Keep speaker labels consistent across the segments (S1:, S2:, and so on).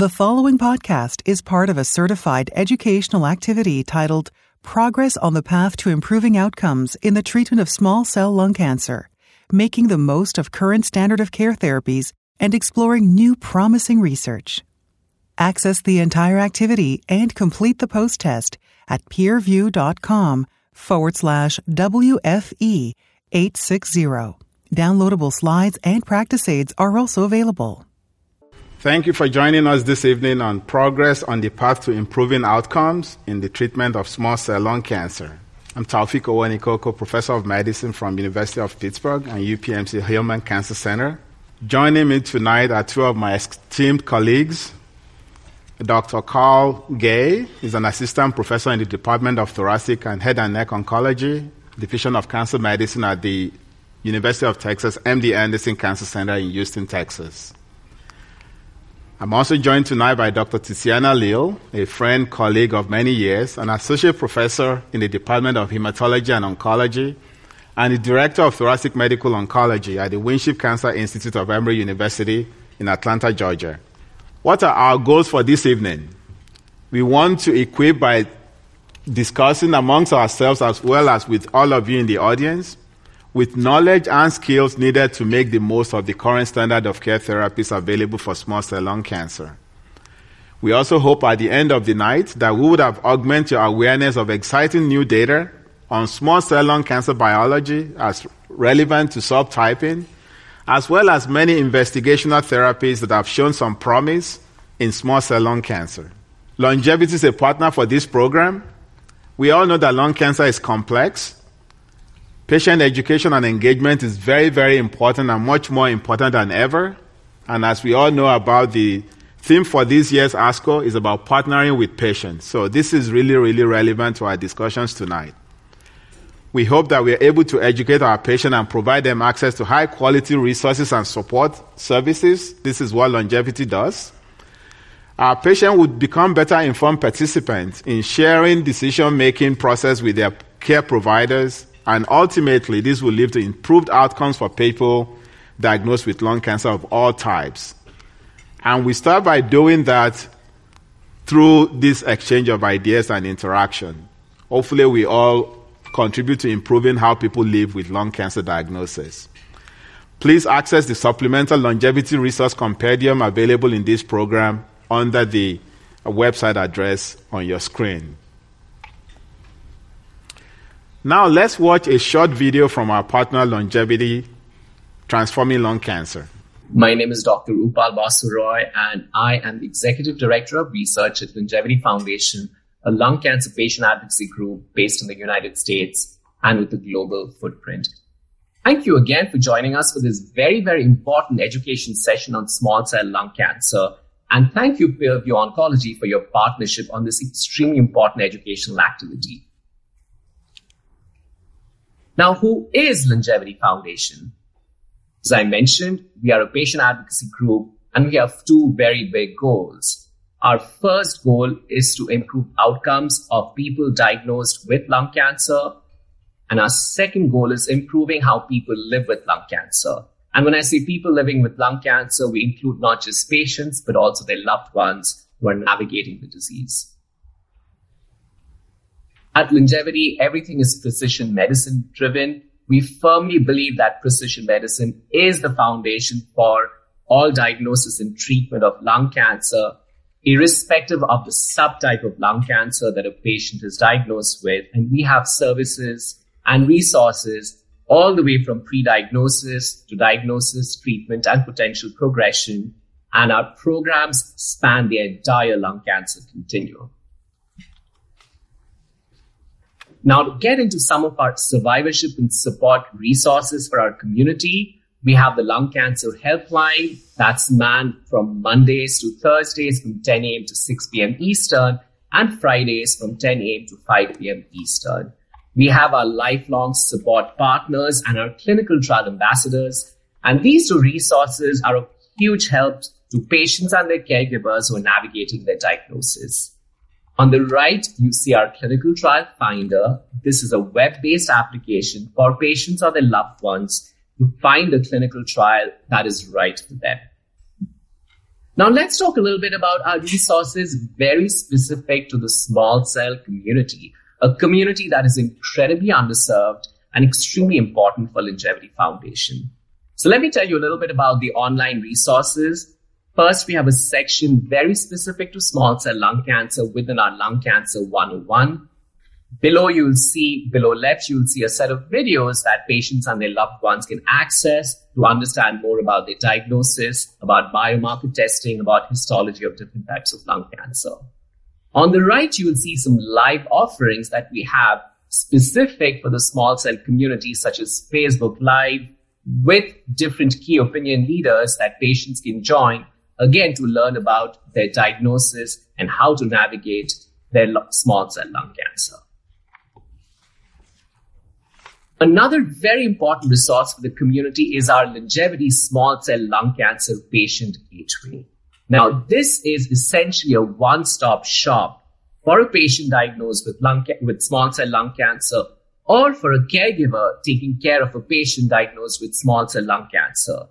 S1: The following podcast is part of a certified educational activity titled Progress on the Path to Improving Outcomes in the Treatment of Small Cell Lung Cancer, making the most of current standard of care therapies and exploring new promising research. Access the entire activity and complete the post test at peerview.com forward slash WFE 860. Downloadable slides and practice aids are also available.
S2: Thank you for joining us this evening on Progress on the Path to Improving Outcomes in the Treatment of Small Cell Lung Cancer. I'm Taofeek Owonikoko, Professor of Medicine from University of Pittsburgh and UPMC Hillman Cancer Center. Joining me tonight are two of my esteemed colleagues. Dr. Carl Gay is an assistant professor in the Department of Thoracic and Head and Neck Oncology, Division of Cancer Medicine at the University of Texas MD Anderson Cancer Center in Houston, Texas. I'm also joined tonight by Dr. Tiziana Leal, a friend, colleague of many years, an associate professor in the Department of Hematology and Oncology, and the director of thoracic medical oncology at the Winship Cancer Institute of Emory University in Atlanta, Georgia. What are our goals for this evening? We want to equip by discussing amongst ourselves as well as with all of you in the audience with knowledge and skills needed to make the most of the current standard of care therapies available for small cell lung cancer. We also hope at the end of the night that we would have augmented your awareness of exciting new data on small cell lung cancer biology as relevant to subtyping, as well as many investigational therapies that have shown some promise in small cell lung cancer. LUNGevity is a partner for this program. We all know that lung cancer is complex Patient education and engagement is very, very important and much more important than ever. And as we all know about the theme for this year's ASCO is about partnering with patients. So this is really, really relevant to our discussions tonight. We hope that we are able to educate our patients and provide them access to high quality resources and support services. This is what LUNGevity does. Our patient would become better informed participants in sharing decision making process with their care providers and ultimately, this will lead to improved outcomes for people diagnosed with lung cancer of all types. And we start by doing that through this exchange of ideas and interaction. Hopefully, we all contribute to improving how people live with lung cancer diagnosis. Please access the supplemental LUNGevity resource compendium available in this program under the website address on your screen. Now let's watch a short video from our partner LUNGevity Transforming Lung Cancer.
S3: My name is Dr. Upal Basu-Roy, and I am the Executive Director of Research at LUNGevity Foundation, a lung cancer patient advocacy group based in the United States and with a global footprint. Thank you again for joining us for this very, very important education session on small cell lung cancer. And thank you, uh, Peerview Oncology, for your partnership on this extremely important educational activity. Now, who is LUNGevity Foundation? As I mentioned, we are a patient advocacy group and we have two very big goals. Our first goal is to improve outcomes of people diagnosed with lung cancer. And our second goal is improving how people live with lung cancer. And when I say people living with lung cancer, we include not just patients, but also their loved ones who are navigating the disease. At LUNGevity, everything is precision medicine driven. We firmly believe that precision medicine is the foundation for all diagnosis and treatment of lung cancer, irrespective of the subtype of lung cancer that a patient is diagnosed with. And we have services and resources all the way from pre-diagnosis to diagnosis, treatment, and potential progression. And our programs span the entire lung cancer continuum. Now, to get into some of our survivorship and support resources for our community, we have the lung cancer helpline that's manned from Mondays to Thursdays from 10 a.m. to 6 p.m. Eastern and Fridays from 10 a.m. to 5 p.m. Eastern. We have our lifelong support partners and our clinical trial ambassadors. And these two resources are of huge help to patients and their caregivers who are navigating their diagnosis. On the right, you see our clinical trial finder. This is a web-based application for patients or their loved ones to find a clinical trial that is right for them. Now let's talk a little bit about our resources very specific to the small cell community, a community that is incredibly underserved and extremely important for LUNGevity Foundation. So let me tell you a little bit about the online resources. First, we have a section very specific to small cell lung cancer within our Lung Cancer 101. Below, you'll see, below left, you'll see a set of videos that patients and their loved ones can access to understand more about their diagnosis, about biomarker testing, about histology of different types of lung cancer. On the right, you will see some live offerings that we have specific for the small cell community, such as Facebook Live, with different key opinion leaders that patients can join, again, to learn about their diagnosis and how to navigate their small cell lung cancer. Another very important resource for the community is our LUNGevity small cell lung cancer patient gateway. Now, this is essentially a one-stop shop for a patient diagnosed with lung ca- with small cell lung cancer or for a caregiver taking care of a patient diagnosed with small cell lung cancer.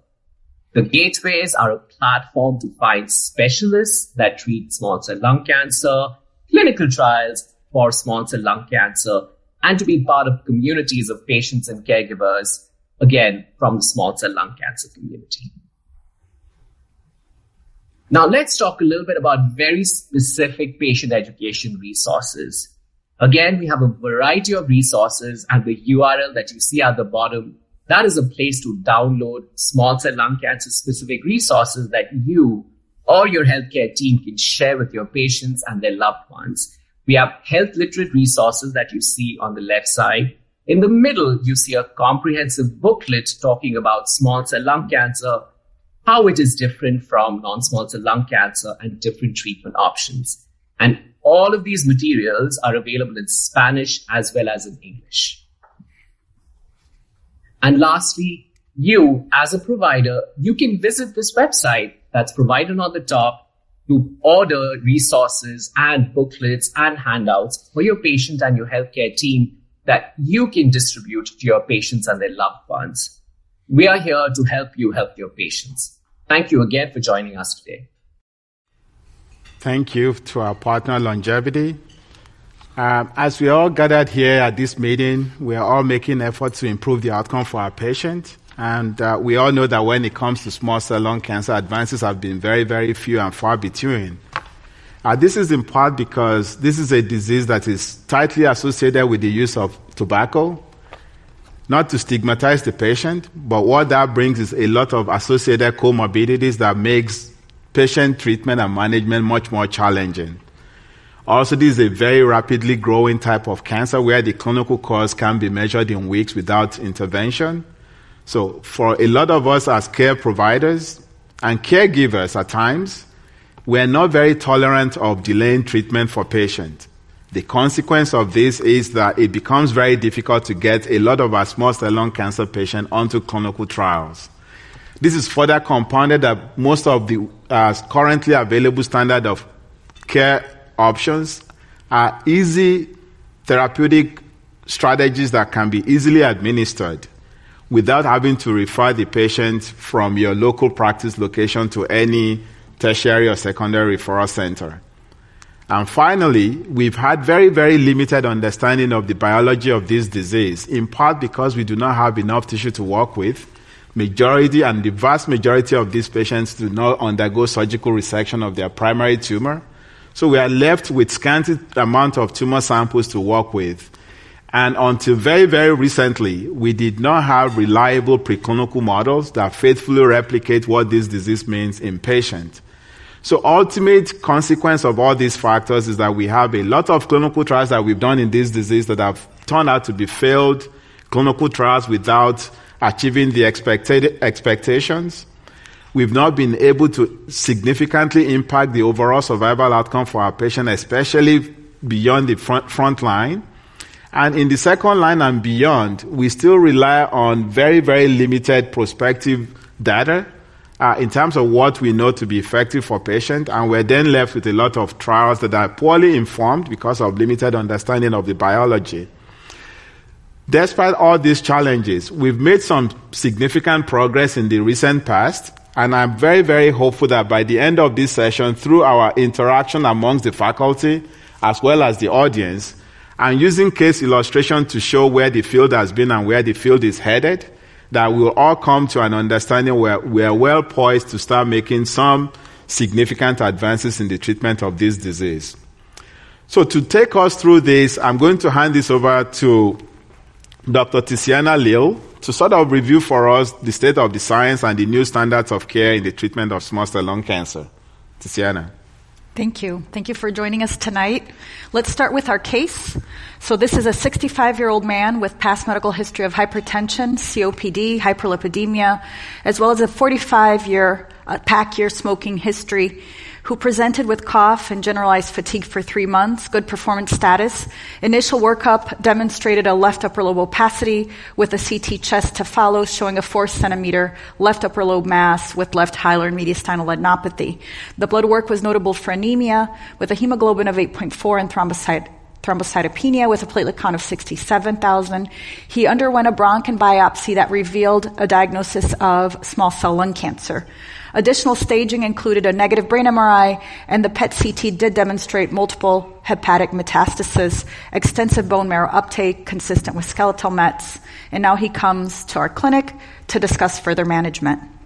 S3: The gateways are a platform to find specialists that treat small cell lung cancer, clinical trials for small cell lung cancer, and to be part of communities of patients and caregivers, again, from the small cell lung cancer community. Now, let's talk a little bit about very specific patient education resources. Again, we have a variety of resources and the URL that you see at the bottom, that is a place to download small cell lung cancer specific resources that you or your healthcare team can share with your patients and their loved ones. We have health literate resources that you see on the left side. In the middle, you see a comprehensive booklet talking about small cell lung cancer, how it is different from non-small cell lung cancer and different treatment options. And all of these materials are available in Spanish as well as in English. And lastly, you as a provider, you can visit this website that's provided on the top to order resources and booklets and handouts for your patient and your healthcare team that you can distribute to your patients and their loved ones. We are here to help you help your patients. Thank you again for joining us today.
S2: Thank you to our partner LUNGevity. Um, as we all gathered here at this meeting, we are all making efforts to improve the outcome for our patients. And uh, we all know that when it comes to small cell lung cancer, advances have been very, very few and far between. Uh, this is in part because this is a disease that is tightly associated with the use of tobacco. Not to stigmatize the patient, but what that brings is a lot of associated comorbidities that makes patient treatment and management much more challenging. Also, this is a very rapidly growing type of cancer where the clinical course can be measured in weeks without intervention. So, for a lot of us as care providers and caregivers at times, we're not very tolerant of delaying treatment for patients. The consequence of this is that it becomes very difficult to get a lot of our small cell lung cancer patients onto clinical trials. This is further compounded that most of the uh, currently available standard of care options are easy therapeutic strategies that can be easily administered without having to refer the patient from your local practice location to any tertiary or secondary referral center. And finally, we've had very, very limited understanding of the biology of this disease, in part because we do not have enough tissue to work with. Majority and the vast majority of these patients do not undergo surgical resection of their primary tumor. So we are left with scanty amount of tumor samples to work with. And until very, very recently, we did not have reliable preclinical models that faithfully replicate what this disease means in patients. So ultimate consequence of all these factors is that we have a lot of clinical trials that we've done in this disease that have turned out to be failed clinical trials without achieving the expected expectations. We've not been able to significantly impact the overall survival outcome for our patient, especially beyond the front, front line. And in the second line and beyond, we still rely on very, very limited prospective data uh, in terms of what we know to be effective for patients. And we're then left with a lot of trials that are poorly informed because of limited understanding of the biology. Despite all these challenges, we've made some significant progress in the recent past. And I'm very, very hopeful that by the end of this session, through our interaction amongst the faculty as well as the audience, and using case illustration to show where the field has been and where the field is headed, that we'll all come to an understanding where we are well poised to start making some significant advances in the treatment of this disease. So to take us through this, I'm going to hand this over to Dr. Tiziana Leal to sort of review for us the state of the science and the new standards of care in the treatment of small cell lung cancer. Tiziana.
S4: Thank you. Thank you for joining us tonight. Let's start with our case. So, this is a 65 year old man with past medical history of hypertension, COPD, hyperlipidemia, as well as a 45 year uh, pack year smoking history who presented with cough and generalized fatigue for three months, good performance status. Initial workup demonstrated a left upper lobe opacity with a CT chest to follow, showing a four centimeter left upper lobe mass with left hilar and mediastinal adenopathy. The blood work was notable for anemia with a hemoglobin of 8.4 and thrombocyte thrombocytopenia with a platelet count of 67,000. He underwent a bronch and biopsy that revealed a diagnosis of small cell lung cancer. Additional staging included a negative brain MRI, and the PET CT did demonstrate multiple hepatic metastasis, extensive bone marrow uptake consistent with skeletal mets, and now he comes to our clinic to discuss further management.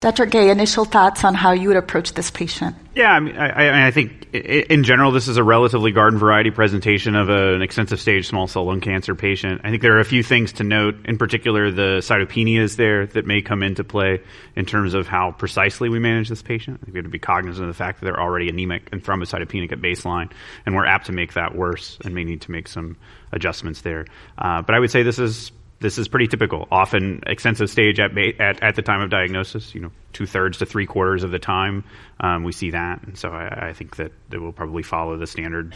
S4: Dr. Gay, initial thoughts on how you would approach this patient?
S5: Yeah, I mean, I, I, think in general, this is a relatively garden variety presentation of an extensive stage small cell lung cancer patient. I think there are a few things to note, in particular, the cytopenias there that may come into play in terms of how precisely we manage this patient. I think we have to be cognizant of the fact that they're already anemic and thrombocytopenic at baseline, and we're apt to make that worse and may need to make some adjustments there. Uh, but I would say this is this is pretty typical. Often extensive stage at, at, at the time of diagnosis, you know, two thirds to three quarters of the time, um, we see that. And so I, I, think that it will probably follow the standard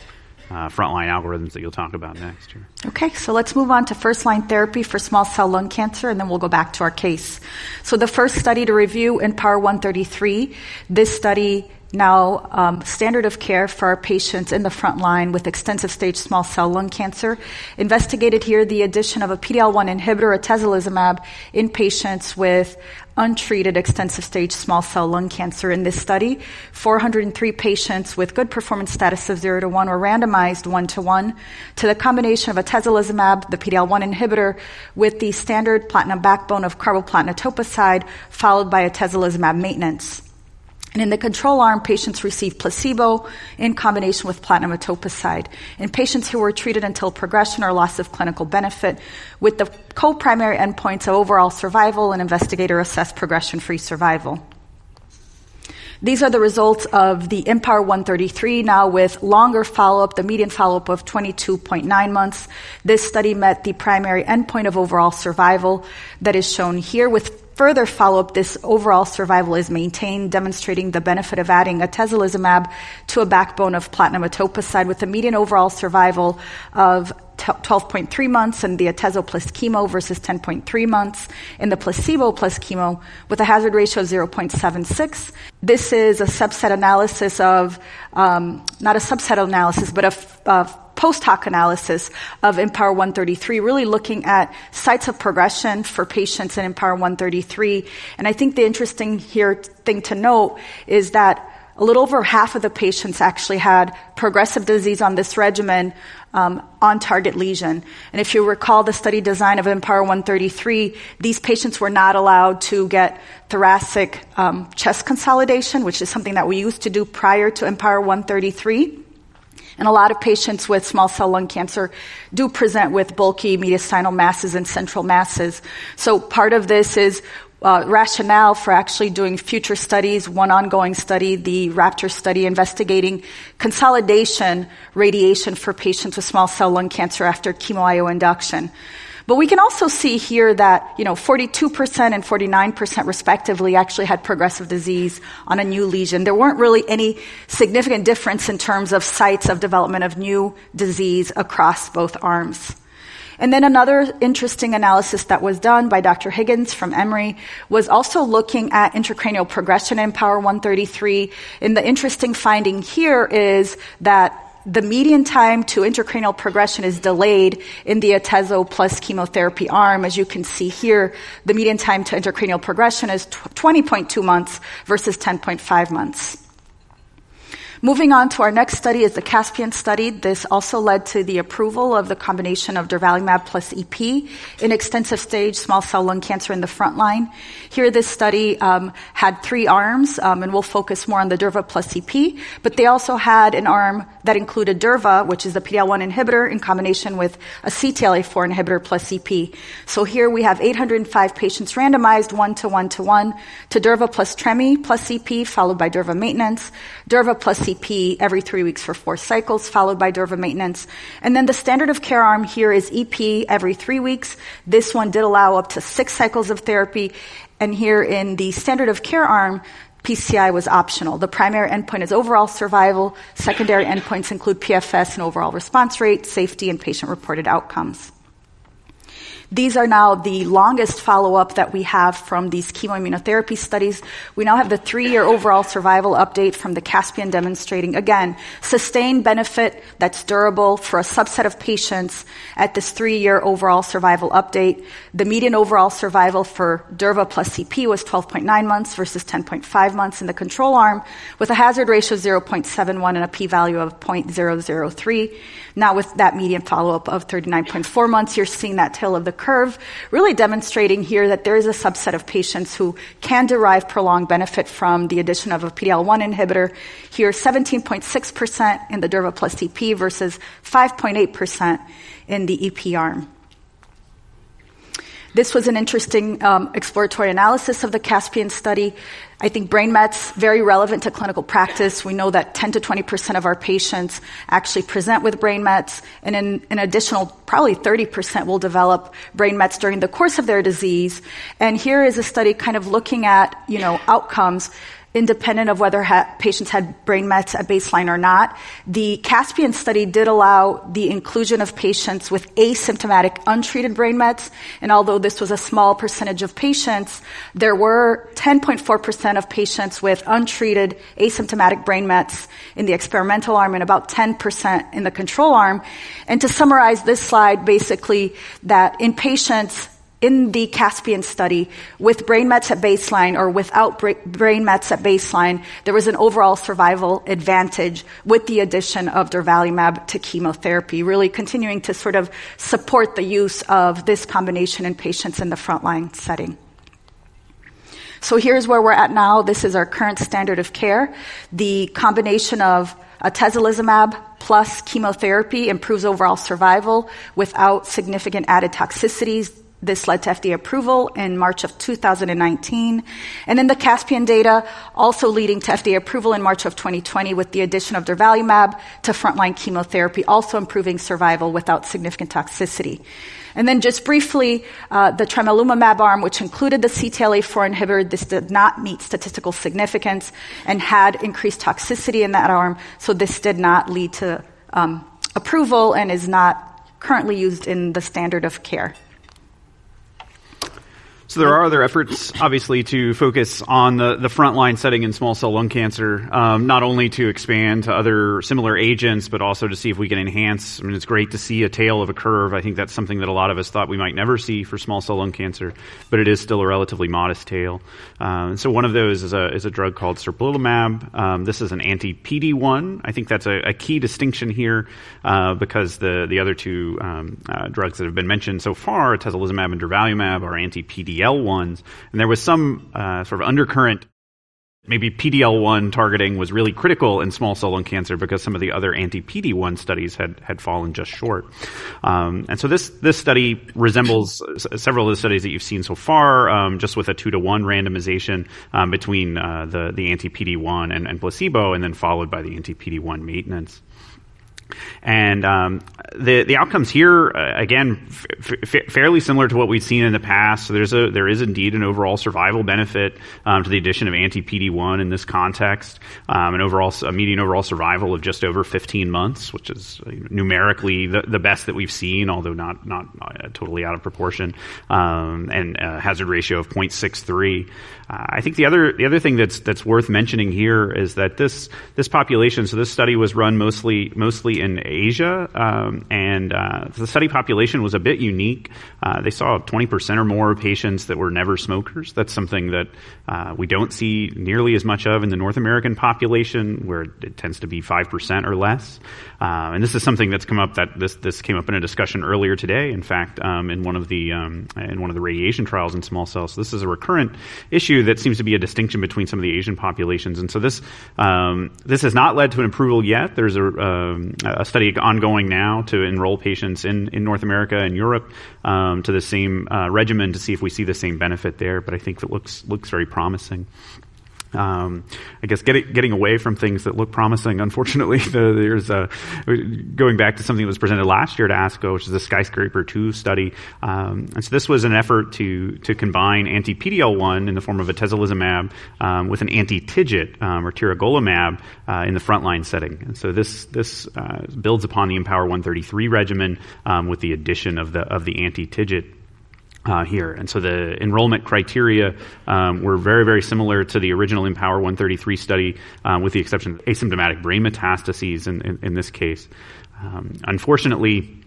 S5: uh, frontline algorithms that you'll talk about next.
S4: Okay, so let's move on to first line therapy for small cell lung cancer, and then we'll go back to our case. So the first study to review IMpower 133, this study now um, standard of care for our patients in the front line with extensive stage small cell lung cancer. Investigated here the addition of a PD-L1 inhibitor, atezolizumab, in patients with untreated extensive stage small cell lung cancer in this study. 403 patients with good performance status of 0 to 1 were randomized 1 to 1 to the combination of atezolizumab, the PD-L1 inhibitor, with the standard platinum backbone of carboplatin etoposide, followed by atezolizumab maintenance. And in the control arm, patients received placebo in combination with platinum etoposide. In patients who were treated until progression or loss of clinical benefit, with the co-primary endpoints of overall survival and investigator-assessed progression-free survival. These are the results of the IMpower 133 now with longer follow-up, the median follow-up of 22.9 months. This study met the primary endpoint of overall survival that is shown here with further follow-up, this overall survival is maintained, demonstrating the benefit of adding atezolizumab to a backbone of platinum etoposide with a median overall survival of 12.3 months in the atezo plus chemo versus 10.3 months in the placebo plus chemo with a hazard ratio of 0.76. This is a subset analysis of, um, not a subset analysis, but a, post hoc analysis of IMpower 133, really looking at sites of progression for patients in IMpower 133. And I think the interesting here thing to note is that a little over half of the patients actually had progressive disease on this regimen um, on target lesion. And if you recall the study design of IMpower 133, these patients were not allowed to get thoracic um, chest consolidation, which is something that we used to do prior to IMpower 133. And a lot of patients with small cell lung cancer do present with bulky mediastinal masses and central masses. So part of this is uh, rationale for actually doing future studies, one ongoing study, the RAPTOR study, investigating consolidation radiation for patients with small cell lung cancer after chemo induction. But we can also see here that, you know, 42% and 49% respectively actually had progressive disease on a new lesion. There weren't really any significant difference in terms of sites of development of new disease across both arms. And then another interesting analysis that was done by Dr. Higgins from Emory was also looking at intracranial progression IMpower 133. And the interesting finding here is that the median time to intracranial progression is delayed in the atezo plus chemotherapy arm. As you can see here, the median time to intracranial progression is 20.2 months versus 10.5 months. Moving on to our next study is the Caspian study. This also led to the approval of the combination of durvalumab plus EP in extensive stage small cell lung cancer in the front line. Here, this study um, had three arms, um, and we'll focus more on the durva plus EP, but they also had an arm that included durva, which is the PD-L1 inhibitor, in combination with a CTLA-4 inhibitor plus EP. So here we have 805 patients randomized one to one to one to durva plus tremi plus EP, followed by durva maintenance, durva plus EP every three weeks for four cycles, followed by Durva maintenance. And then the standard of care arm here is EP every three weeks. This one did allow up to six cycles of therapy. And here in the standard of care arm, PCI was optional. The primary endpoint is overall survival. Secondary endpoints include PFS and overall response rate, safety, and patient reported outcomes. These are now the longest follow up that we have from these chemoimmunotherapy studies. We now have the three year overall survival update from the Caspian demonstrating, again, sustained benefit that's durable for a subset of patients at this three year overall survival update. The median overall survival for Durva plus CP was 12.9 months versus 10.5 months in the control arm, with a hazard ratio of 0.71 and a p value of 0.003. Now, with that median follow up of 39.4 months, you're seeing that tail of the curve, really demonstrating here that there is a subset of patients who can derive prolonged benefit from the addition of a PD-L1 inhibitor. Here, 17.6% in the Durva plus EP versus 5.8% in the EP arm. This was an interesting um, exploratory analysis of the Caspian study. I think brain mets very relevant to clinical practice. We know that 10 to 20 percent of our patients actually present with brain mets, and in, an additional probably 30 percent will develop brain mets during the course of their disease. And here is a study kind of looking at you know outcomes independent of whether ha- patients had brain mets at baseline or not. The Caspian study did allow the inclusion of patients with asymptomatic untreated brain mets, and although this was a small percentage of patients, there were 10.4% of patients with untreated asymptomatic brain mets in the experimental arm and about 10% in the control arm. And to summarize this slide, basically that in patients in the Caspian study, with brain mets at baseline or without brain mets at baseline, there was an overall survival advantage with the addition of durvalumab to chemotherapy, really continuing to sort of support the use of this combination in patients in the frontline setting. So here's where we're at now. This is our current standard of care. The combination of atezolizumab plus chemotherapy improves overall survival without significant added toxicities this led to FDA approval in March of 2019. And then the Caspian data also leading to FDA approval in March of 2020 with the addition of durvalumab to frontline chemotherapy, also improving survival without significant toxicity. And then just briefly, uh, the tremelimumab arm, which included the CTLA-4 inhibitor, this did not meet statistical significance and had increased toxicity in that arm, so this did not lead to um, approval and is not currently used in the standard of care.
S5: So there are other efforts, obviously, to focus on the, the frontline setting in small cell lung cancer, um, not only to expand to other similar agents, but also to see if we can enhance. I mean, it's great to see a tail of a curve. I think that's something that a lot of us thought we might never see for small cell lung cancer, but it is still a relatively modest tail. Um, so one of those is a, is a drug called serplulimab. Um, this is an anti-PD-1. I think that's a, a key distinction here uh, because the, the other two um, uh, drugs that have been mentioned so far, atezolizumab and durvalumab, are anti-PD PDL1s, and there was some uh, sort of undercurrent. Maybe PDL1 targeting was really critical in small cell lung cancer because some of the other anti-PD1 studies had, had fallen just short. Um, and so this this study resembles several of the studies that you've seen so far, um, just with a two to one randomization um, between uh, the the anti-PD1 and, and placebo, and then followed by the anti-PD1 maintenance. And um, the the outcomes here, uh, again, f- f- fairly similar to what we've seen in the past. So there's a there is indeed an overall survival benefit um, to the addition of anti PD one in this context. Um, an overall a median overall survival of just over 15 months, which is uh, numerically the, the best that we've seen, although not not uh, totally out of proportion. Um, and a hazard ratio of 0.63. Uh, I think the other the other thing that's that's worth mentioning here is that this this population. So this study was run mostly mostly in Asia, um, and uh, the study population was a bit unique. Uh, they saw 20% or more of patients that were never smokers. That's something that uh, we don't see nearly as much of in the North American population, where it tends to be 5% or less. Uh, and this is something that's come up that this this came up in a discussion earlier today. In fact, um, in one of the um, in one of the radiation trials in small cells. So this is a recurrent issue that seems to be a distinction between some of the Asian populations. And so this um, this has not led to an approval yet. There's a, um, a study ongoing now to enroll patients in, in North America and Europe um, to the same uh, regimen to see if we see the same benefit there. But I think it looks looks very promising. Um, I guess getting getting away from things that look promising. Unfortunately, the, there's a, going back to something that was presented last year at ASCO, which is the Skyscraper two study. Um, and so this was an effort to to combine anti PDL one in the form of atezolizumab um, with an anti TIGIT um, or tiragolumab uh, in the frontline setting. And so this this uh, builds upon the IMpower 133 regimen um, with the addition of the of the anti TIGIT uh, here. And so the enrollment criteria um, were very, very similar to the original IMpower 133 study, um, with the exception of asymptomatic brain metastases in, in, in this case. Um, unfortunately,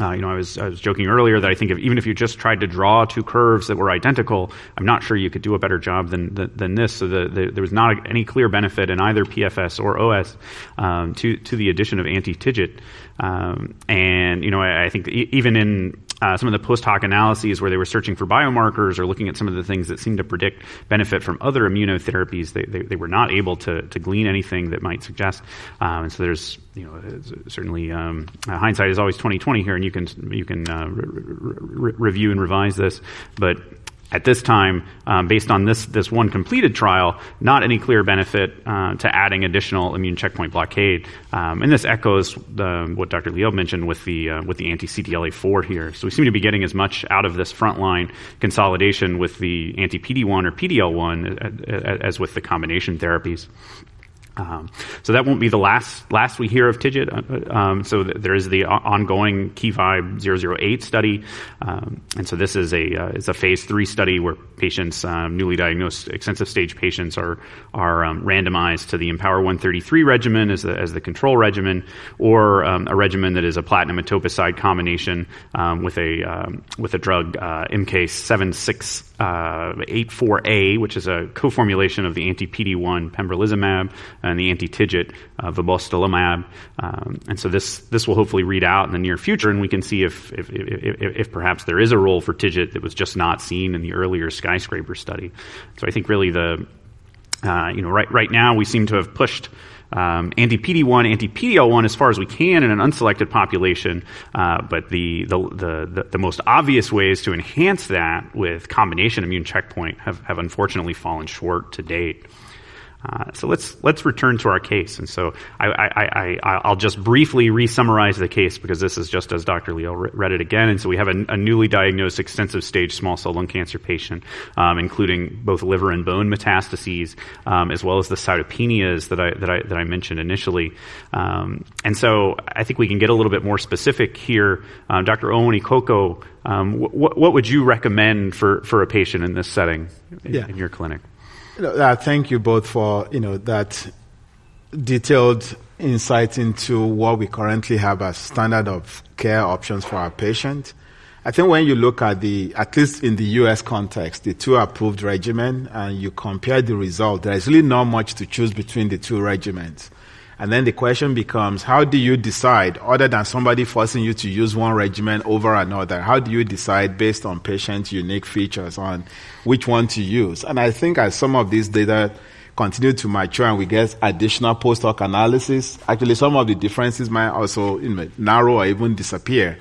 S5: uh, you know, I was, I was joking earlier that I think if, even if you just tried to draw two curves that were identical, I'm not sure you could do a better job than than, than this. So the, the, there was not any clear benefit in either PFS or OS um, to to the addition of anti-TIGIT. Um, and you know, I, I think even in uh, some of the post hoc analyses where they were searching for biomarkers or looking at some of the things that seemed to predict benefit from other immunotherapies, they, they, they were not able to, to glean anything that might suggest. Um, and so there's, you know, certainly um, uh, hindsight is always 2020 here, and you can you can uh, re- re- review and revise this, but at this time, um, based on this this one completed trial, not any clear benefit uh, to adding additional immune checkpoint blockade. Um, and this echoes the, what Dr. Leal mentioned with the uh, with the anti CTLA4 here. So we seem to be getting as much out of this frontline consolidation with the anti PD1 or PDL1 as with the combination therapies. Um, so that won't be the last last we hear of TIGIT. Uh, um, so th- there is the ongoing Key KeyVibe 008 study, um, and so this is a uh, is a phase three study where patients, um, newly diagnosed extensive stage patients, are are um, randomized to the IMpower 133 regimen as the as the control regimen, or um, a regimen that is a platinum etoposide combination with a with a drug uh, MK76 uh, 84A, which is a co-formulation of the anti-PD1 pembrolizumab and the anti-TIGIT uh, vibostolimab. Um, and so this this will hopefully read out in the near future, and we can see if if, if, if perhaps there is a role for TIGIT that was just not seen in the earlier skyscraper study. So I think really the uh, you know right right now we seem to have pushed um, anti-PD1, anti-PDL1 as far as we can in an unselected population, uh, but the, the, the, the, most obvious ways to enhance that with combination immune checkpoint have, have unfortunately fallen short to date. Uh, so let's let's return to our case, and so I, I, I, will just briefly re-summarize the case because this is just as Dr. Leal read it again. And so we have a, a newly diagnosed extensive stage small cell lung cancer patient, um, including both liver and bone metastases, um, as well as the cytopenias that I that I that I mentioned initially. Um, and so I think we can get a little bit more specific here. Uh, Dr. Owonikoko, um, what, what would you recommend for, for a patient in this setting in,
S2: yeah.
S5: in your clinic?
S2: You know, uh, thank you both for you know that detailed insight into what we currently have as standard of care options for our patient. I think when you look at the, at least in the US context, the two approved regimen and you compare the result, there is really not much to choose between the two regimens. And then the question becomes, how do you decide, other than somebody forcing you to use one regimen over another, how do you decide based on patient unique features on which one to use? And I think as some of these data continue to mature and we get additional post hoc analysis, actually some of the differences might also narrow or even disappear.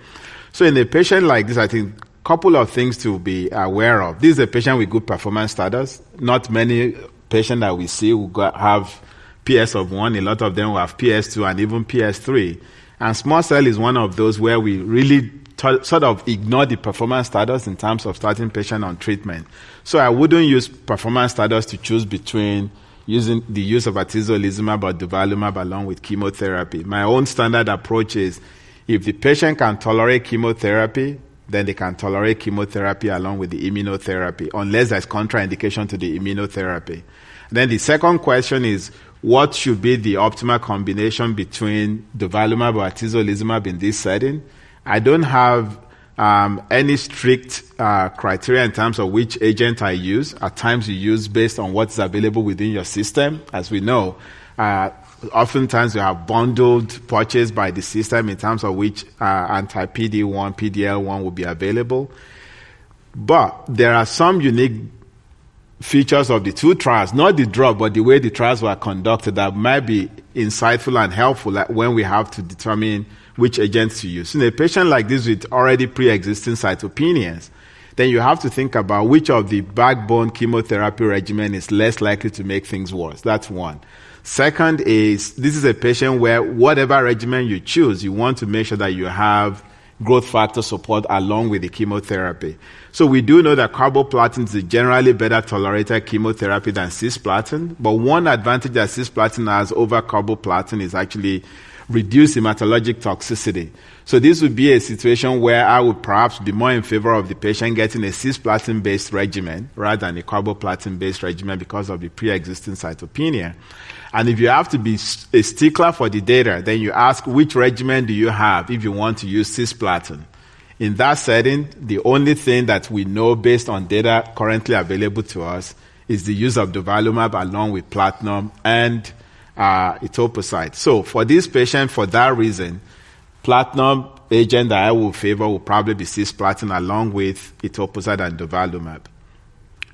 S2: So in a patient like this, I think couple of things to be aware of. This is a patient with good performance status. Not many patients that we see who have PS of 1, a lot of them will have PS2 and even PS3. And small cell is one of those where we really t- sort of ignore the performance status in terms of starting patient on treatment. So I wouldn't use performance status to choose between using the use of atezolizumab or durvalumab along with chemotherapy. My own standard approach is if the patient can tolerate chemotherapy, then they can tolerate chemotherapy along with the immunotherapy, unless there's contraindication to the immunotherapy. Then the second question is, what should be the optimal combination between durvalumab or atezolizumab in this setting. I don't have um, any strict uh, criteria in terms of which agent I use. At times, you use based on what's available within your system. As we know, uh, oftentimes you have bundled purchase by the system in terms of which uh, anti PD1, PDL1 will be available. But there are some unique features of the two trials, not the drug, but the way the trials were conducted that might be insightful and helpful when we have to determine which agents to use. In a patient like this with already pre-existing cytopenias, then you have to think about which of the backbone chemotherapy regimen is less likely to make things worse. That's one. Second is this is a patient where whatever regimen you choose, you want to make sure that you have growth factor support along with the chemotherapy. So we do know that carboplatin is generally better tolerated chemotherapy than cisplatin, but one advantage that cisplatin has over carboplatin is actually reduced hematologic toxicity. So this would be a situation where I would perhaps be more in favor of the patient getting a cisplatin-based regimen rather than a carboplatin-based regimen because of the pre-existing cytopenia. And if you have to be a stickler for the data, then you ask which regimen do you have if you want to use cisplatin. In that setting, the only thing that we know based on data currently available to us is the use of durvalumab along with platinum and uh, etoposide. So for this patient, for that reason, platinum agent that I will favor will probably be cisplatin along with etoposide and durvalumab.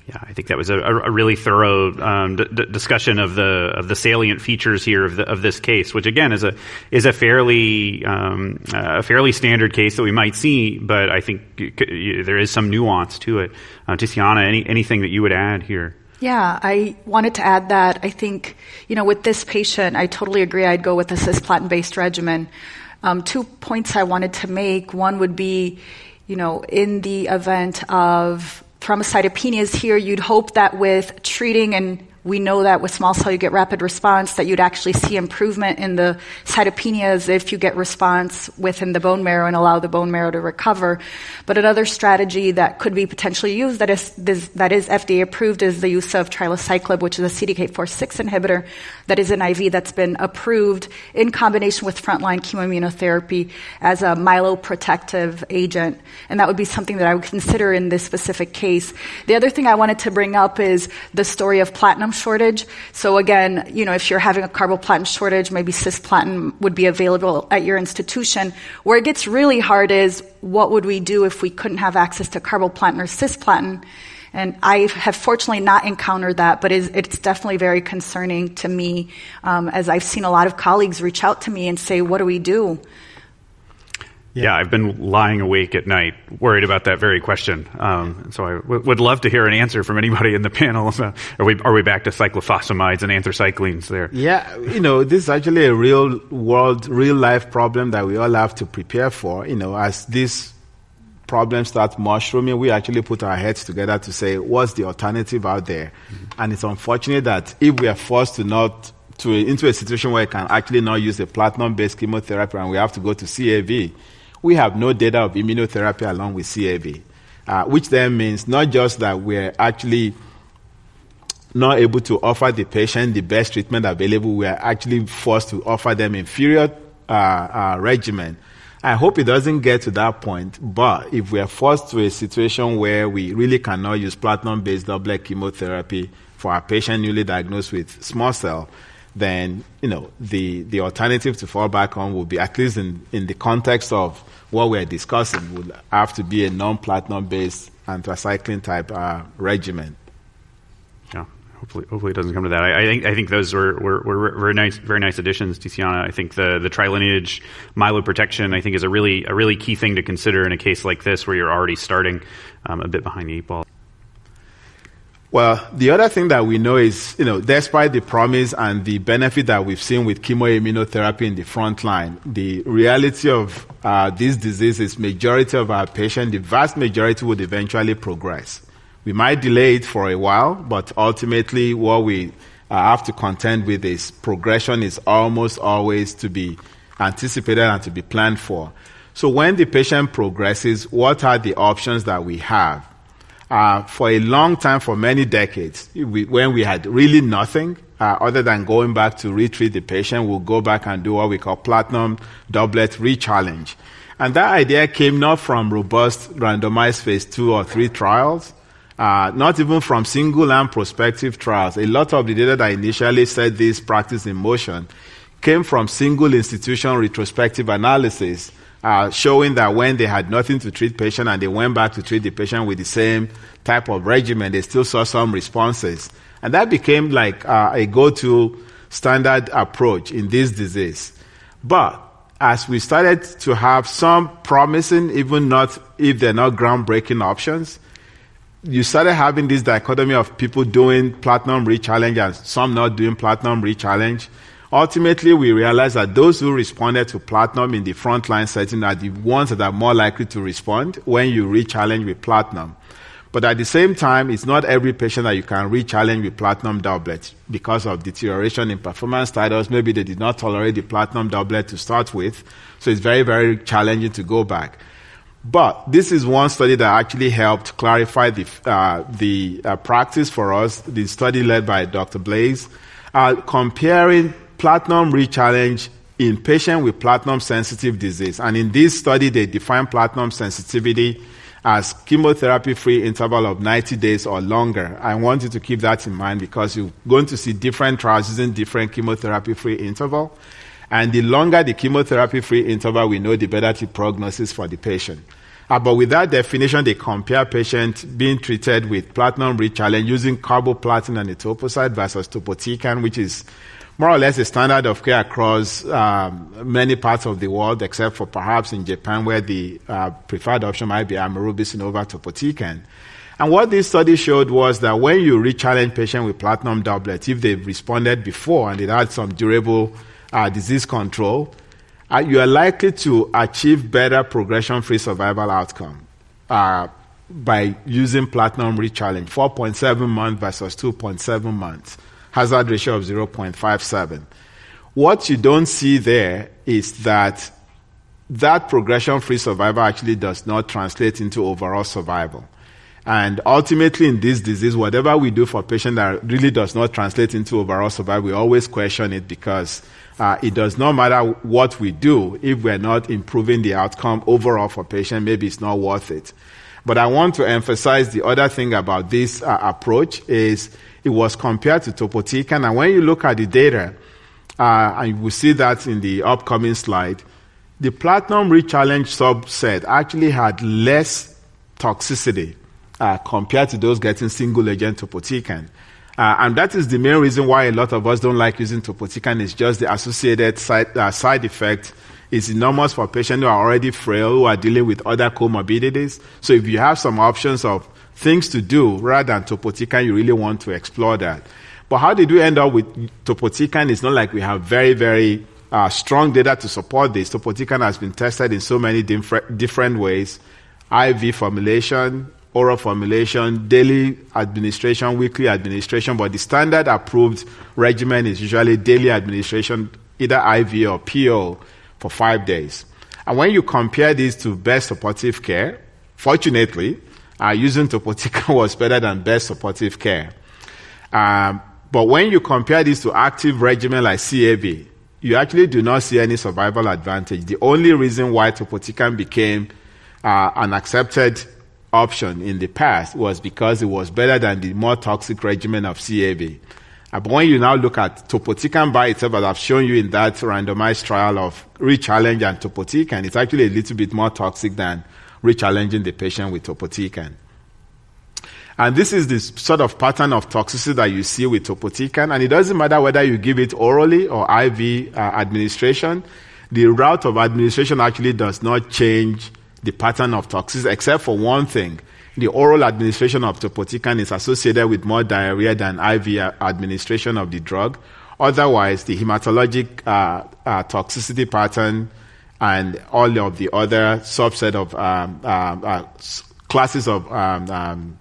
S5: Yeah, I think that was a, a really thorough um, d- discussion of the of the salient features here of, the, of this case, which again is a is a fairly um, a fairly standard case that we might see, but I think there is some nuance to it. Uh, Tiziana, any anything that you would add here?
S4: Yeah, I wanted to add that I think you know with this patient, I totally agree. I'd go with a cisplatin based regimen. Um, two points I wanted to make. One would be, you know, in the event of thrombocytopenias here, you'd hope that with treating and we know that with small cell you get rapid response, that you'd actually see improvement in the cytopenias if you get response within the bone marrow and allow the bone marrow to recover. But another strategy that could be potentially used that is, that is FDA approved is the use of trilaciclib, which is a CDK4-6 inhibitor that is an IV that's been approved in combination with frontline chemoimmunotherapy as a myeloprotective agent. And that would be something that I would consider in this specific case. The other thing I wanted to bring up is the story of platinum shortage. So again, you know, if you're having a carboplatin shortage, maybe cisplatin would be available at your institution. Where it gets really hard is what would we do if we couldn't have access to carboplatin or cisplatin? And I have fortunately not encountered that, but it's, definitely very concerning to me um, as I've seen a lot of colleagues reach out to me and say, what do we do?
S5: Yeah, I've been lying awake at night, worried about that very question. Um, so I w- would love to hear an answer from anybody in the panel. are we are we back to cyclophosphamides and anthracyclines there?
S2: Yeah, you know, this is actually a real world, real life problem that we all have to prepare for. You know, as this problem starts mushrooming, we actually put our heads together to say, what's the alternative out there? Mm-hmm. And it's unfortunate that if we are forced to not to into a situation where we can actually not use a platinum-based chemotherapy and we have to go to CAV we have no data of immunotherapy along with CAV, uh, which then means not just that we're actually not able to offer the patient the best treatment available, we are actually forced to offer them inferior uh, uh, regimen. I hope it doesn't get to that point, but if we are forced to a situation where we really cannot use platinum-based doublet chemotherapy for a patient newly diagnosed with small cell, then you know the the alternative to fall back on will be at least in, in the context of what we're discussing would have to be a non-platinum based anthracycline type uh, regimen.
S5: Yeah, hopefully, hopefully it doesn't come to that. I, I think I think those were, were, were, very nice, very nice additions, Tiziana. I think the the trilineage myeloprotection I think is a really a really key thing to consider in a case like this where you're already starting um, a bit behind the eight ball.
S2: Well, the other thing that we know is, you know, despite the promise and the benefit that we've seen with chemoimmunotherapy in the front line, the reality of uh, this disease is majority of our patients, the vast majority would eventually progress. We might delay it for a while, but ultimately what we uh, have to contend with is progression is almost always to be anticipated and to be planned for. So when the patient progresses, what are the options that we have? Uh, for a long time, for many decades, we, when we had really nothing, uh, other than going back to retreat the patient, we'll go back and do what we call platinum doublet re-challenge. And that idea came not from robust randomized phase two or three trials, uh, not even from single and prospective trials. A lot of the data that initially set this practice in motion came from single institution retrospective analysis uh, showing that when they had nothing to treat patient and they went back to treat the patient with the same type of regimen, they still saw some responses. And that became like uh, a go-to standard approach in this disease. But as we started to have some promising, even not if they're not groundbreaking options, you started having this dichotomy of people doing platinum re-challenge and some not doing platinum re-challenge. Ultimately, we realized that those who responded to platinum in the frontline setting are the ones that are more likely to respond when you re-challenge with platinum. But at the same time, it's not every patient that you can re-challenge with platinum doublet because of deterioration in performance status. Maybe they did not tolerate the platinum doublet to start with. So it's very, very challenging to go back. But this is one study that actually helped clarify the, uh, the uh, practice for us, the study led by Dr. Baize, uh, comparing platinum re-challenge in patients with platinum sensitive disease. And in this study, they define platinum sensitivity as chemotherapy free interval of 90 days or longer. I want you to keep that in mind because you're going to see different trials using different chemotherapy free interval. And the longer the chemotherapy free interval, we know the better the prognosis for the patient. Uh, but with that definition, they compare patients being treated with platinum re-challenge using carboplatin and etoposide versus topotecan, which is more or less a standard of care across um, many parts of the world, except for perhaps in Japan, where the uh, preferred option might be amrubicin over topotecan. And what this study showed was that when you re-challenge patients with platinum doublet, if they've responded before and they had some durable uh, disease control, uh, you are likely to achieve better progression-free survival outcome uh, by using platinum re-challenge, 4.7 months versus 2.7 months, hazard ratio of 0.57. What you don't see there is that that progression-free survival actually does not translate into overall survival. And ultimately, in this disease, whatever we do for patient that really does not translate into overall survival, we always question it because uh, it does not matter what we do if we're not improving the outcome overall for patient. Maybe it's not worth it. But I want to emphasize the other thing about this uh, approach is it was compared to topotecan, and when you look at the data, uh, and you will see that in the upcoming slide, the platinum re-challenge subset actually had less toxicity uh, compared to those getting single agent topotecan. Uh, and that is the main reason why a lot of us don't like using topotecan. It's just the associated side, uh, side effect is enormous for patients who are already frail, who are dealing with other comorbidities. So if you have some options of things to do rather than topotecan, you really want to explore that. But how did we end up with topotecan? It's not like we have very, very uh, strong data to support this. Topotecan has been tested in so many different, different ways. IV formulation, oral formulation, daily administration, weekly administration, but the standard approved regimen is usually daily administration, either IV or PO, for five days. And when you compare this to best supportive care, fortunately, uh, using topotecan was better than best supportive care. Um, but when you compare this to active regimen like CAV, you actually do not see any survival advantage. The only reason why topotecan became uh, an accepted option in the past was because it was better than the more toxic regimen of CAV. But when you now look at topotecan by itself, as I've shown you in that randomized trial of re-challenge and topotecan, it's actually a little bit more toxic than re-challenging the patient with topotecan. And this is the sort of pattern of toxicity that you see with topotecan. And it doesn't matter whether you give it orally or IV uh, administration. The route of administration actually does not change the pattern of toxicity, except for one thing. The oral administration of topotecan is associated with more diarrhea than IV administration of the drug. Otherwise, the hematologic uh, uh, toxicity pattern and all of the other subset of um, uh, uh classes of um, um,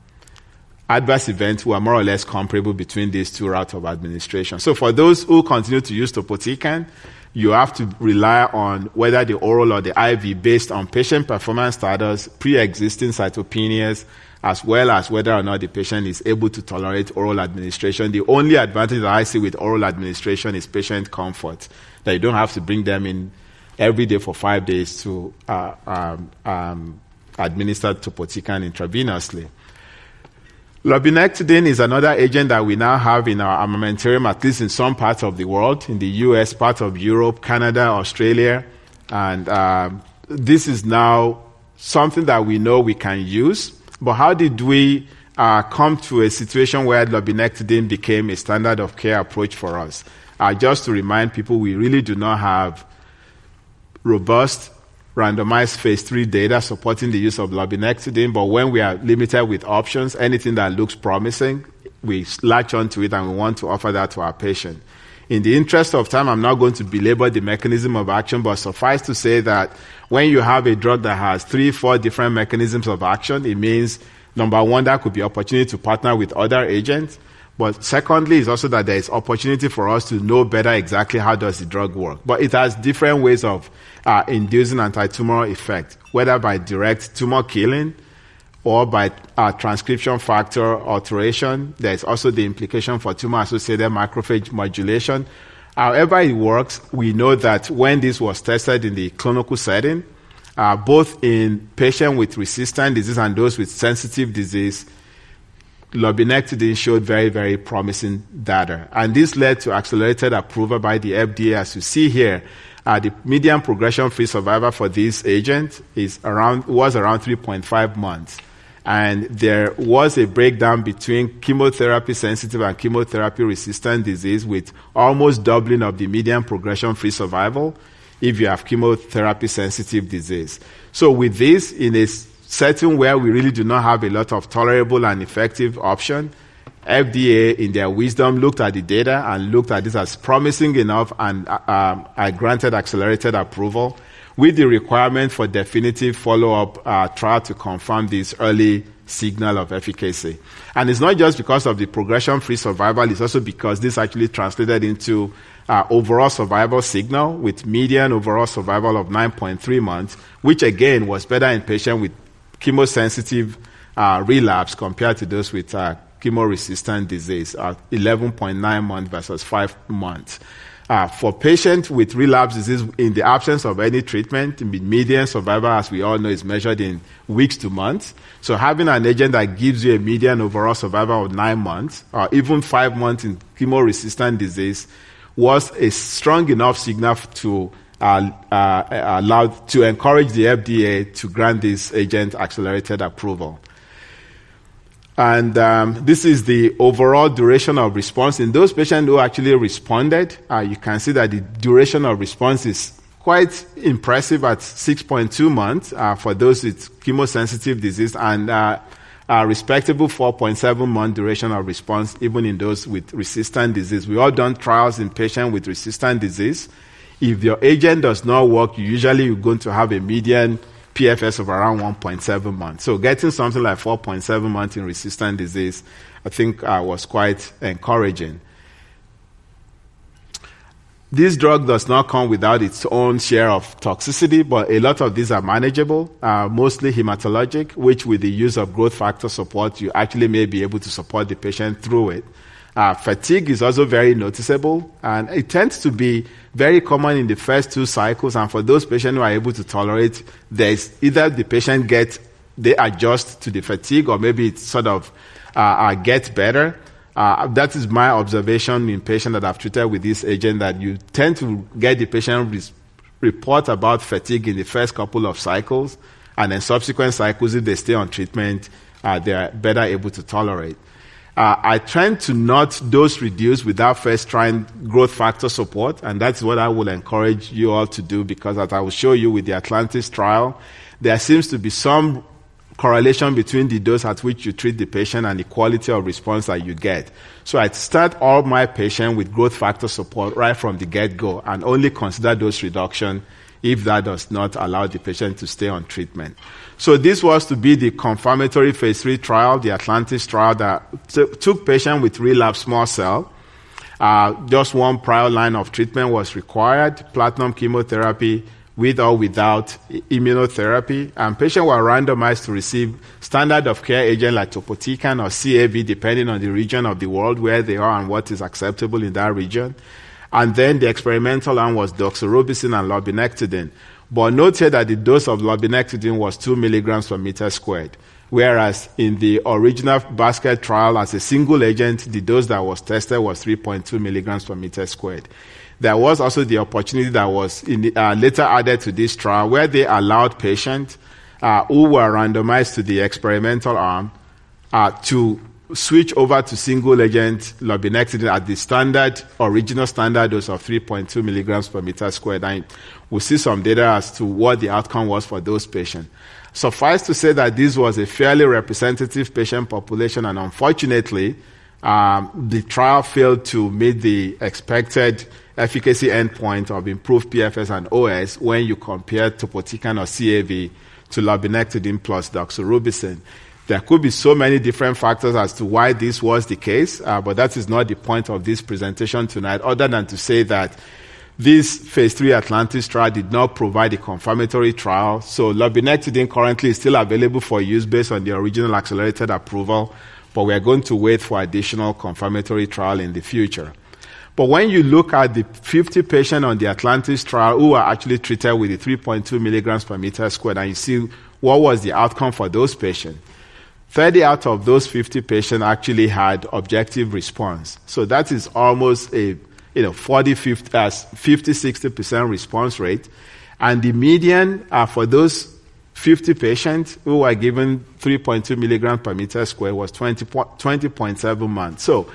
S2: adverse events were more or less comparable between these two routes of administration. So for those who continue to use topotecan, you have to rely on whether the oral or the IV based on patient performance status, pre-existing cytopenias, as well as whether or not the patient is able to tolerate oral administration. The only advantage that I see with oral administration is patient comfort, that you don't have to bring them in every day for five days to uh, um, um, administer topotecan intravenously. Lurbinectedin is another agent that we now have in our armamentarium, at least in some parts of the world, in the US, part of Europe, Canada, Australia. And um, this is now something that we know we can use. But how did we uh, come to a situation where lurbinectedin became a standard of care approach for us? Uh, just to remind people, we really do not have robust randomized phase 3 data supporting the use of lurbinectedin, but when we are limited with options, anything that looks promising, we latch onto it and we want to offer that to our patient. In the interest of time, I'm not going to belabor the mechanism of action, but suffice to say that when you have a drug that has three, four different mechanisms of action, it means number one, that could be opportunity to partner with other agents. But secondly, is also that there is opportunity for us to know better exactly how does the drug work. But it has different ways of uh, inducing anti-tumoral effect, whether by direct tumor killing or by uh, transcription factor alteration. There's also the implication for tumor-associated macrophage modulation. However it works, we know that when this was tested in the clinical setting, uh, both in patients with resistant disease and those with sensitive disease, lurbinectedin showed very, very promising data. And this led to accelerated approval by the FDA, as you see here. Uh, the median progression-free survival for this agent is around was around 3.5 months, and there was a breakdown between chemotherapy-sensitive and chemotherapy-resistant disease, with almost doubling of the median progression-free survival if you have chemotherapy-sensitive disease. So, with this, in a setting where we really do not have a lot of tolerable and effective option, FDA, in their wisdom, looked at the data and looked at this as promising enough, and uh, I granted accelerated approval with the requirement for definitive follow-up uh, trial to confirm this early signal of efficacy. And it's not just because of the progression-free survival; it's also because this actually translated into uh, overall survival signal with median overall survival of 9.3 months, which again was better in patients with chemosensitive uh, relapse compared to those with uh, chemo-resistant disease, uh, 11.9 months versus 5 months. Uh, for patients with relapse disease, in the absence of any treatment, median survival, as we all know, is measured in weeks to months. So having an agent that gives you a median overall survival of nine months, or even five months in chemo-resistant disease, was a strong enough signal to uh, uh, allowed to encourage the FDA to grant this agent accelerated approval. And um, this is the overall duration of response. In those patients who actually responded, uh, you can see that the duration of response is quite impressive at 6.2 months uh, for those with chemosensitive disease and uh, a respectable 4.7 month duration of response even in those with resistant disease. We all done trials in patients with resistant disease. If your agent does not work, usually you're going to have a median PFS of around 1.7 months. So getting something like 4.7 months in resistant disease, I think uh, was quite encouraging. This drug does not come without its own share of toxicity, but a lot of these are manageable, uh, mostly hematologic, which with the use of growth factor support, you actually may be able to support the patient through it. Uh, fatigue is also very noticeable, and it tends to be very common in the first two cycles. And for those patients who are able to tolerate, there's either the patient gets they adjust to the fatigue, or maybe it sort of uh, uh, gets better. Uh, that is my observation in patients that I've treated with this agent. That you tend to get the patient re- report about fatigue in the first couple of cycles, and then subsequent cycles, if they stay on treatment, uh, they are better able to tolerate. Uh, I tend to not dose reduce without first trying growth factor support, and that's what I will encourage you all to do because, as I will show you with the Atlantis trial, there seems to be some correlation between the dose at which you treat the patient and the quality of response that you get. So I start all my patients with growth factor support right from the get go and only consider dose reduction if that does not allow the patient to stay on treatment. So this was to be the confirmatory phase three trial, the Atlantis trial that t- took patients with relapsed small cell. Uh, just one prior line of treatment was required, platinum chemotherapy with or without immunotherapy. And patients were randomized to receive standard of care agent like topotecan or CAV, depending on the region of the world where they are and what is acceptable in that region. And then the experimental arm was doxorubicin and lurbinectedin. But note here that the dose of lurbinectedin was 2 milligrams per meter squared. Whereas in the original basket trial, as a single agent, the dose that was tested was 3.2 milligrams per meter squared. There was also the opportunity that was the, uh, later added to this trial where they allowed patients uh, who were randomized to the experimental arm uh, to switch over to single agent lurbinectedin at the standard, original standard dose of 3.2 milligrams per meter squared. And we'll see some data as to what the outcome was for those patients. Suffice to say that this was a fairly representative patient population, and unfortunately, um, the trial failed to meet the expected efficacy endpoint of improved PFS and OS when you compare topotecan or CAV to lurbinectedin plus doxorubicin. There could be so many different factors as to why this was the case, uh, but that is not the point of this presentation tonight, other than to say that this phase 3 Atlantis trial did not provide a confirmatory trial, so lurbinectedin currently is still available for use based on the original accelerated approval, but we are going to wait for additional confirmatory trial in the future. But when you look at the 50 patients on the Atlantis trial who were actually treated with the 3.2 milligrams per meter squared, and you see what was the outcome for those patients, 30 out of those 50 patients actually had objective response. So that is almost a you know, 40, 50, uh, 50 60% response rate. And the median uh, for those 50 patients who were given 3.2 milligrams per meter square was 20, 20.7 months. So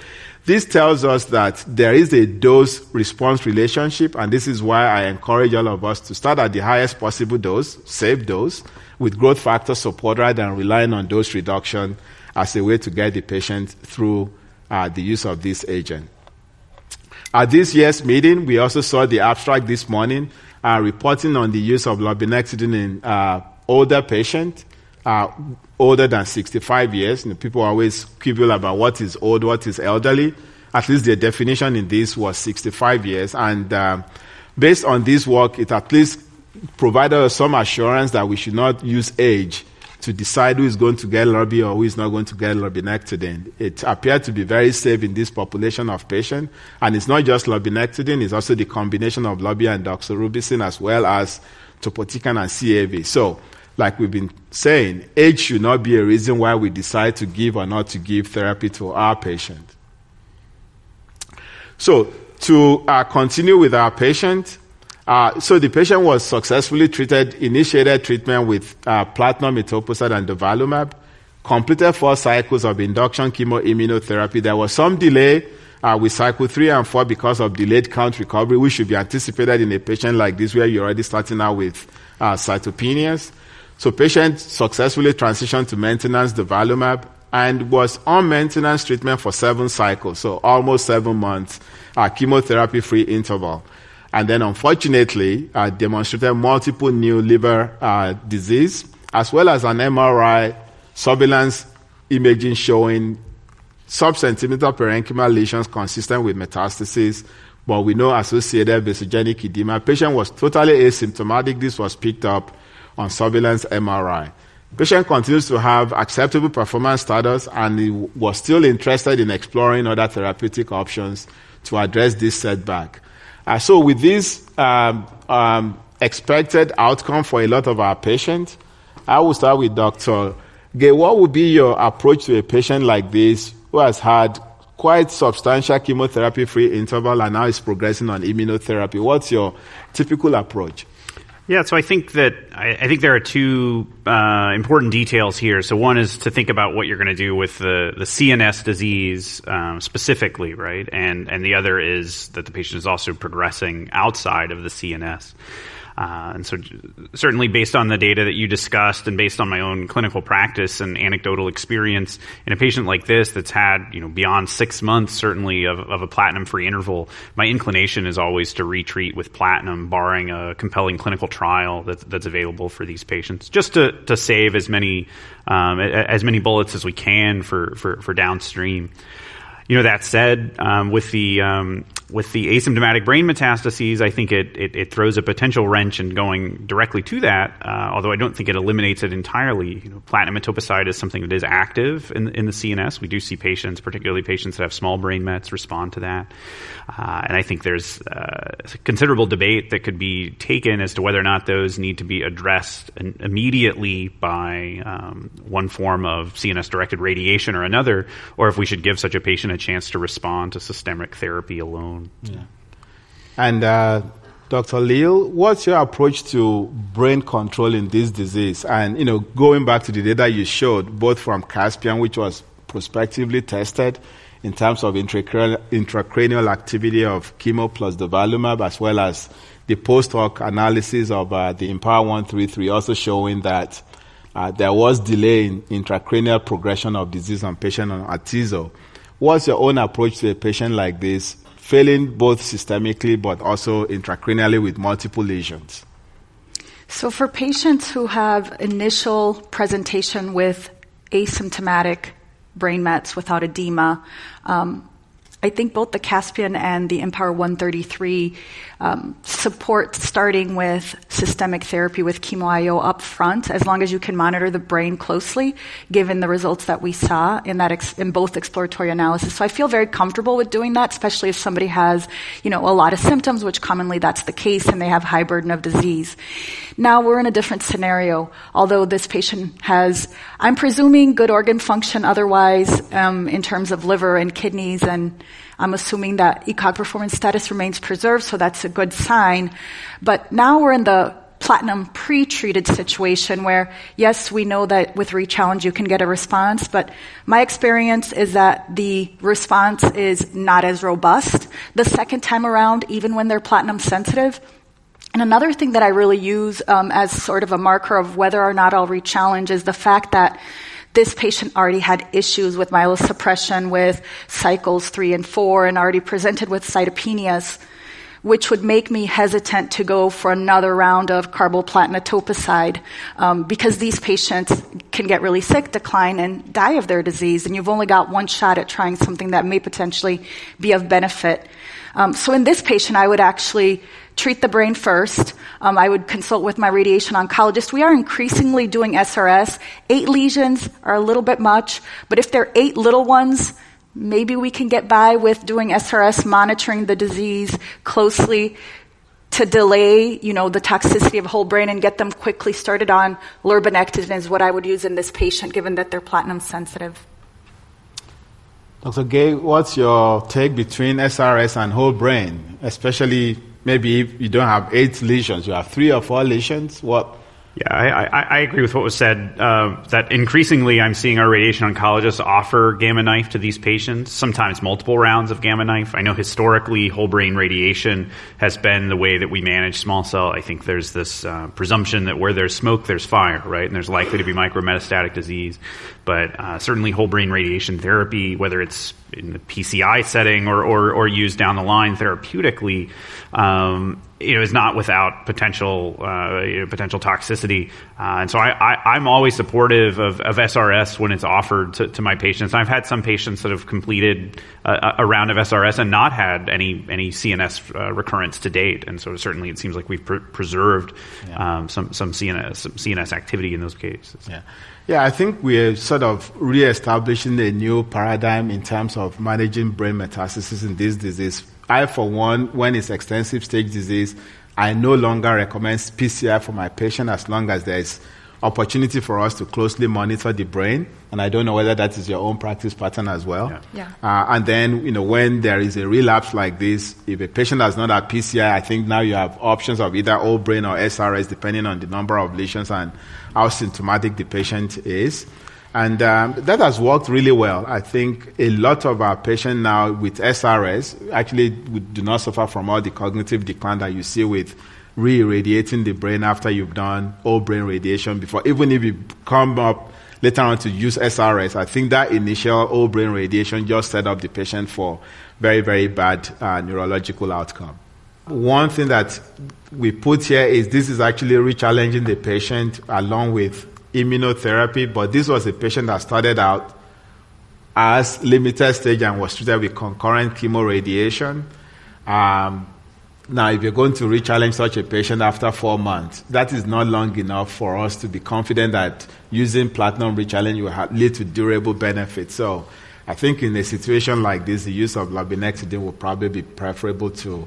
S2: this tells us that there is a dose response relationship, and this is why I encourage all of us to start at the highest possible dose, safe dose, with growth factor support rather than relying on dose reduction as a way to get the patient through uh, the use of this agent. At this year's meeting, we also saw the abstract this morning uh, reporting on the use of lurbinectedin in uh, older patients, uh, older than 65 years. You people always quibble about what is old, what is elderly. At least the definition in this was 65 years. And uh, based on this work, it at least provided us some assurance that we should not use age to decide who is going to get lurbi or who is not going to get lurbinectedin. It appeared to be very safe in this population of patients, and it's not just lurbinectedin, it's also the combination of lurbi and doxorubicin as well as topotecan and CAV. So, like we've been saying, age should not be a reason why we decide to give or not to give therapy to our patient. So, to uh, continue with our patient, uh, so the patient was successfully treated, initiated treatment with uh, platinum, etoposide, and durvalumab, completed four cycles of induction chemoimmunotherapy. There was some delay uh, with cycle three and four because of delayed count recovery, which should be anticipated in a patient like this where you're already starting out with uh, cytopenias. So patient successfully transitioned to maintenance durvalumab and was on maintenance treatment for seven cycles, so almost seven months, uh, chemotherapy-free interval and then unfortunately uh, demonstrated multiple new liver uh, disease, as well as an MRI surveillance imaging showing sub-centimeter parenchymal lesions consistent with metastasis, but we know associated vasogenic edema. Patient was totally asymptomatic. This was picked up on surveillance MRI. Patient continues to have acceptable performance status and he was still interested in exploring other therapeutic options to address this setback. Uh, so, with this um, um, expected outcome for a lot of our patients, I will start with Dr. Gay. What would be your approach to a patient like this who has had quite substantial chemotherapy free interval and now is progressing on immunotherapy? What's your typical approach?
S5: Yeah, so I think that I, I think there are two uh, important details here. So one is to think about what you're going to do with the, the CNS disease um, specifically, right? And and the other is that the patient is also progressing outside of the CNS. Uh, and so, certainly based on the data that you discussed, and based on my own clinical practice and anecdotal experience, in a patient like this that's had you know beyond six months, certainly of, of a platinum-free interval, my inclination is always to retreat with platinum, barring a compelling clinical trial that, that's available for these patients, just to, to save as many um, as many bullets as we can for for, for downstream. You know, that said, um, with the um, with the asymptomatic brain metastases, I think it, it, it, throws a potential wrench in going directly to that, uh, although I don't think it eliminates it entirely. You know, platinum etoposide is something that is active in, in the CNS. We do see patients, particularly patients that have small brain mets, respond to that. Uh, and I think there's uh, considerable debate that could be taken as to whether or not those need to be addressed immediately by um, one form of CNS directed radiation or another, or if we should give such a patient a chance to respond to systemic therapy alone.
S2: Yeah. And uh, Dr. Leal, what's your approach to brain control in this disease? And you know, going back to the data you showed, both from Caspian, which was prospectively tested, in terms of intracranial, intracranial activity of chemo plus durvalumab, as well as the post hoc analysis of uh, the IMpower 133, also showing that uh, there was delay in intracranial progression of disease on patient on atezo. What's your own approach to a patient like this, failing both systemically but also intracranially with multiple lesions?
S4: So, for patients who have initial presentation with asymptomatic brain mets without edema. Um, I think both the Caspian and the IMpower 133 um, support starting with systemic therapy with chemo IO up front, as long as you can monitor the brain closely, given the results that we saw in that ex- in both exploratory analysis. So I feel very comfortable with doing that, especially if somebody has, you know, a lot of symptoms, which commonly that's the case, and they have high burden of disease. Now we're in a different scenario. Although this patient has, I'm presuming good organ function otherwise, um, in terms of liver and kidneys and I'm assuming that ECOG performance status remains preserved, so that's a good sign. But now we're in the platinum pre-treated situation where yes we know that with rechallenge you can get a response but my experience is that the response is not as robust the second time around even when they're platinum sensitive and another thing that i really use um, as sort of a marker of whether or not i'll rechallenge is the fact that this patient already had issues with myelosuppression with cycles three and four and already presented with cytopenias, which would make me hesitant to go for another round of carboplatin etoposide um, because these patients can get really sick, decline, and die of their disease, and you've only got one shot at trying something that may potentially be of benefit. Um, so in this patient, I would actually treat the brain first. Um, I would consult with my radiation oncologist. We are increasingly doing SRS. Eight lesions are a little bit much, but if they're eight little ones, maybe we can get by with doing SRS, monitoring the disease closely to delay, you know, the toxicity of whole brain and get them quickly started on lurbinectedin is what I would use in this patient, given that they're platinum sensitive.
S2: Dr. Gay, what's your take between SRS and whole brain, especially maybe if you don't have eight lesions, you have three or four lesions. What?
S5: Yeah, I, I, I agree with what was said. Uh, that increasingly, I'm seeing our radiation oncologists offer gamma knife to these patients. Sometimes multiple rounds of gamma knife. I know historically, whole brain radiation has been the way that we manage small cell. I think there's this uh, presumption that where there's smoke, there's fire, right? And there's likely to be micrometastatic disease. But uh, certainly, whole brain radiation therapy, whether it's in the PCI setting or, or, or used down the line therapeutically, um, you know, is not without potential uh, you know, potential toxicity. Uh, and so I, am always supportive of, of, SRS when it's offered to, to, my patients. I've had some patients that have completed a, a round of SRS and not had any any CNS uh, recurrence to date. And so certainly it seems like we've pre- preserved yeah. um, some some CNS some CNS activity in those cases.
S2: Yeah. Yeah, I think we're sort of re-establishing a new paradigm in terms of managing brain metastasis in this disease I, for one, when it's extensive stage disease, I no longer recommend PCI for my patient as long as there's opportunity for us to closely monitor the brain. And I don't know whether that is your own practice pattern as well.
S4: Yeah. yeah.
S2: Uh, and then, you know, when there is a relapse like this, if a patient has not had PCI, I think now you have options of either whole brain or SRS depending on the number of lesions and how symptomatic the patient is. And um, that has worked really well. I think a lot of our patients now with SRS actually do not suffer from all the cognitive decline that you see with re-irradiating the brain after you've done whole brain radiation before. Even if you come up later on to use SRS, I think that initial whole brain radiation just set up the patient for very, very bad uh, neurological outcome. One thing that we put here is this is actually re-challenging the patient along with immunotherapy, but this was a patient that started out as limited stage and was treated with concurrent chemoradiation. Um, now, if you're going to re-challenge such a patient after four months, that is not long enough for us to be confident that using platinum rechallenge will lead to durable benefits. So, I think in a situation like this, the use of lurbinectedin will probably be preferable to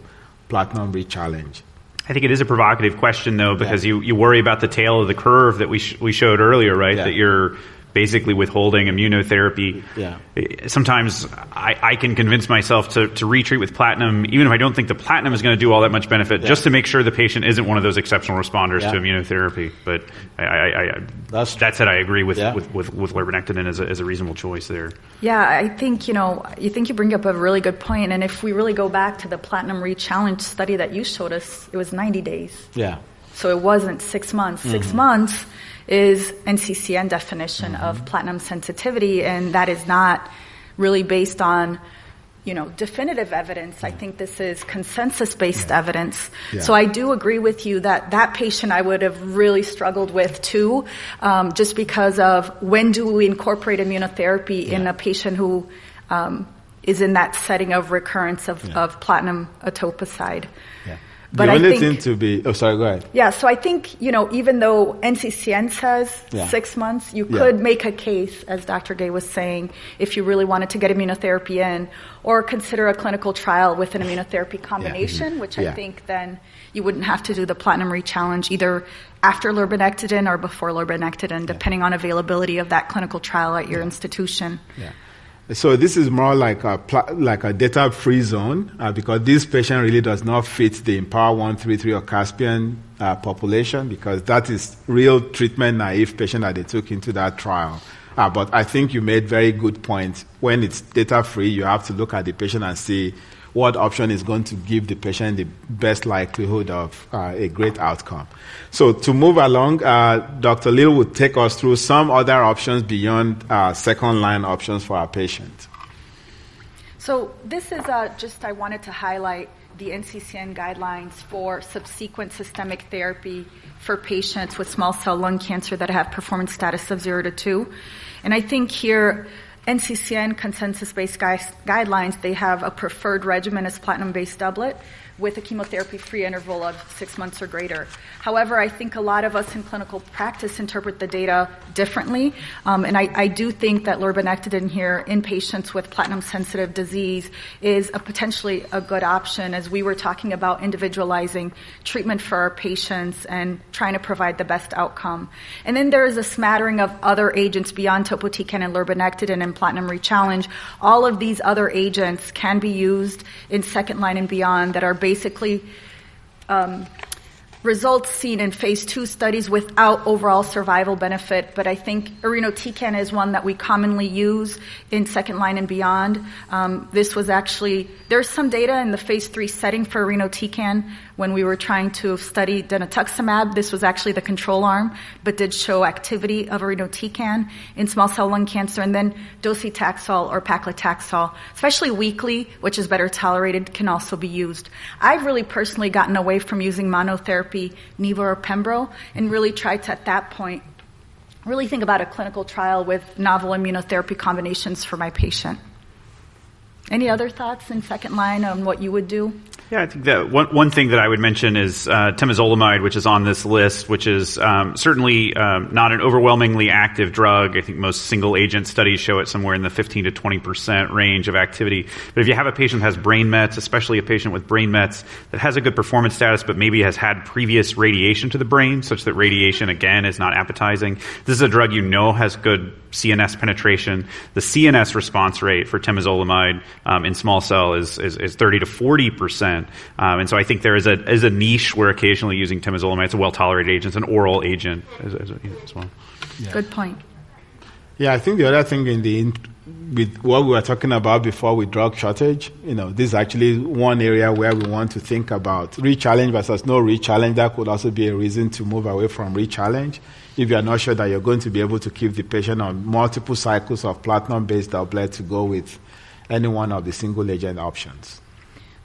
S2: platinum re-challenge.
S5: I think it is a provocative question, though, because yeah. you, you worry about the tail of the curve that we sh- we showed earlier, right? Yeah. That you're basically withholding immunotherapy.
S2: Yeah.
S5: Sometimes I, I, can convince myself to, to retreat with platinum, even if I don't think the platinum is going to do all that much benefit, yeah. just to make sure the patient isn't one of those exceptional responders yeah. to immunotherapy. But I, I, I That's that said, I agree with, yeah. with, with, with lurbinectedin as a, as a reasonable choice there.
S4: Yeah, I think, you know, you think you bring up a really good point. And if we really go back to the platinum re-challenge study that you showed us, it was 90 days.
S2: Yeah.
S4: So it wasn't six months. Mm-hmm. Six months is NCCN definition mm-hmm. of platinum sensitivity, and that is not really based on you know definitive evidence. I think this is consensus based yeah. evidence. Yeah. So I do agree with you that that patient I would have really struggled with too, um, just because of when do we incorporate immunotherapy in a patient who um, is in that setting of recurrence of, of platinum etoposide.
S2: But the only I think, thing to be, oh, sorry, go ahead.
S4: Yeah, so I think, you know, even though NCCN says yeah. six months, you could yeah. make a case, as Dr. Gay was saying, if you really wanted to get immunotherapy in, or consider a clinical trial with an immunotherapy combination, yeah. mm-hmm. which I think then you wouldn't have to do the platinum re-challenge either after lurbinectedin or before lurbinectedin, depending on availability of that clinical trial at your institution.
S2: Yeah. So this is more like a like a data free zone uh, because this patient really does not fit the IMpower 133 or Caspian uh, population because that is real treatment naive patient that they took into that trial. Uh, but I think you made very good points. When it's data free, you have to look at the patient and see what option is going to give the patient the best likelihood of uh, a great outcome. So to move along, uh, Dr. Leal would take us through some other options beyond uh, second line options for our patient.
S4: So this is uh, just I wanted to highlight the NCCN guidelines for subsequent systemic therapy for patients with small cell lung cancer that have performance status of 0 to 2. And I think here NCCN consensus-based guidelines, they have a preferred regimen as platinum-based doublet with a chemotherapy free interval of six months or greater. However, I think a lot of us in clinical practice interpret the data differently, um, and I, I, do think that lurbinectedin here in patients with platinum sensitive disease is a potentially a good option as we were talking about individualizing treatment for our patients and trying to provide the best outcome. And then there is a smattering of other agents beyond topotecan and lurbinectedin and platinum rechallenge. All of these other agents can be used in second line and beyond that are basically um, results seen in phase two studies without overall survival benefit, but I think irinotecan is one that we commonly use in second line and beyond. Um, this was actually, there's some data in the phase three setting for irinotecan when we were trying to study dinutuximab. This was actually the control arm, but did show activity of irinotecan in small cell lung cancer, and then docetaxel or paclitaxel, especially weekly, which is better tolerated, can also be used. I've really personally gotten away from using monotherapy, Nivo or Pembro, and really tried to, at that point, really think about a clinical trial with novel immunotherapy combinations for my patient. Any other thoughts in second line on what you would do?
S5: Yeah, I think that one, one thing that I would mention is uh, temozolomide, which is on this list, which is um, certainly um, not an overwhelmingly active drug. I think most single agent studies show it somewhere in the 15 to 20 percent range of activity. But if you have a patient that has brain mets, especially a patient with brain mets that has a good performance status, but maybe has had previous radiation to the brain, such that radiation again is not appetizing, this is a drug you know has good CNS penetration. The CNS response rate for temozolomide um, in small cell is, is, is 30 to 40 percent. Um, and so I think there is a, is a niche where occasionally using temozolomide, it's a well tolerated agent, it's an oral agent as, as, as well.
S4: Yeah. Good point.
S2: Yeah, I think the other thing in the with what we were talking about before with drug shortage, you know, this is actually one area where we want to think about re-challenge versus no re-challenge. That could also be a reason to move away from re-challenge if you are not sure that you're going to be able to keep the patient on multiple cycles of platinum-based doublet to go with any one of the single agent options.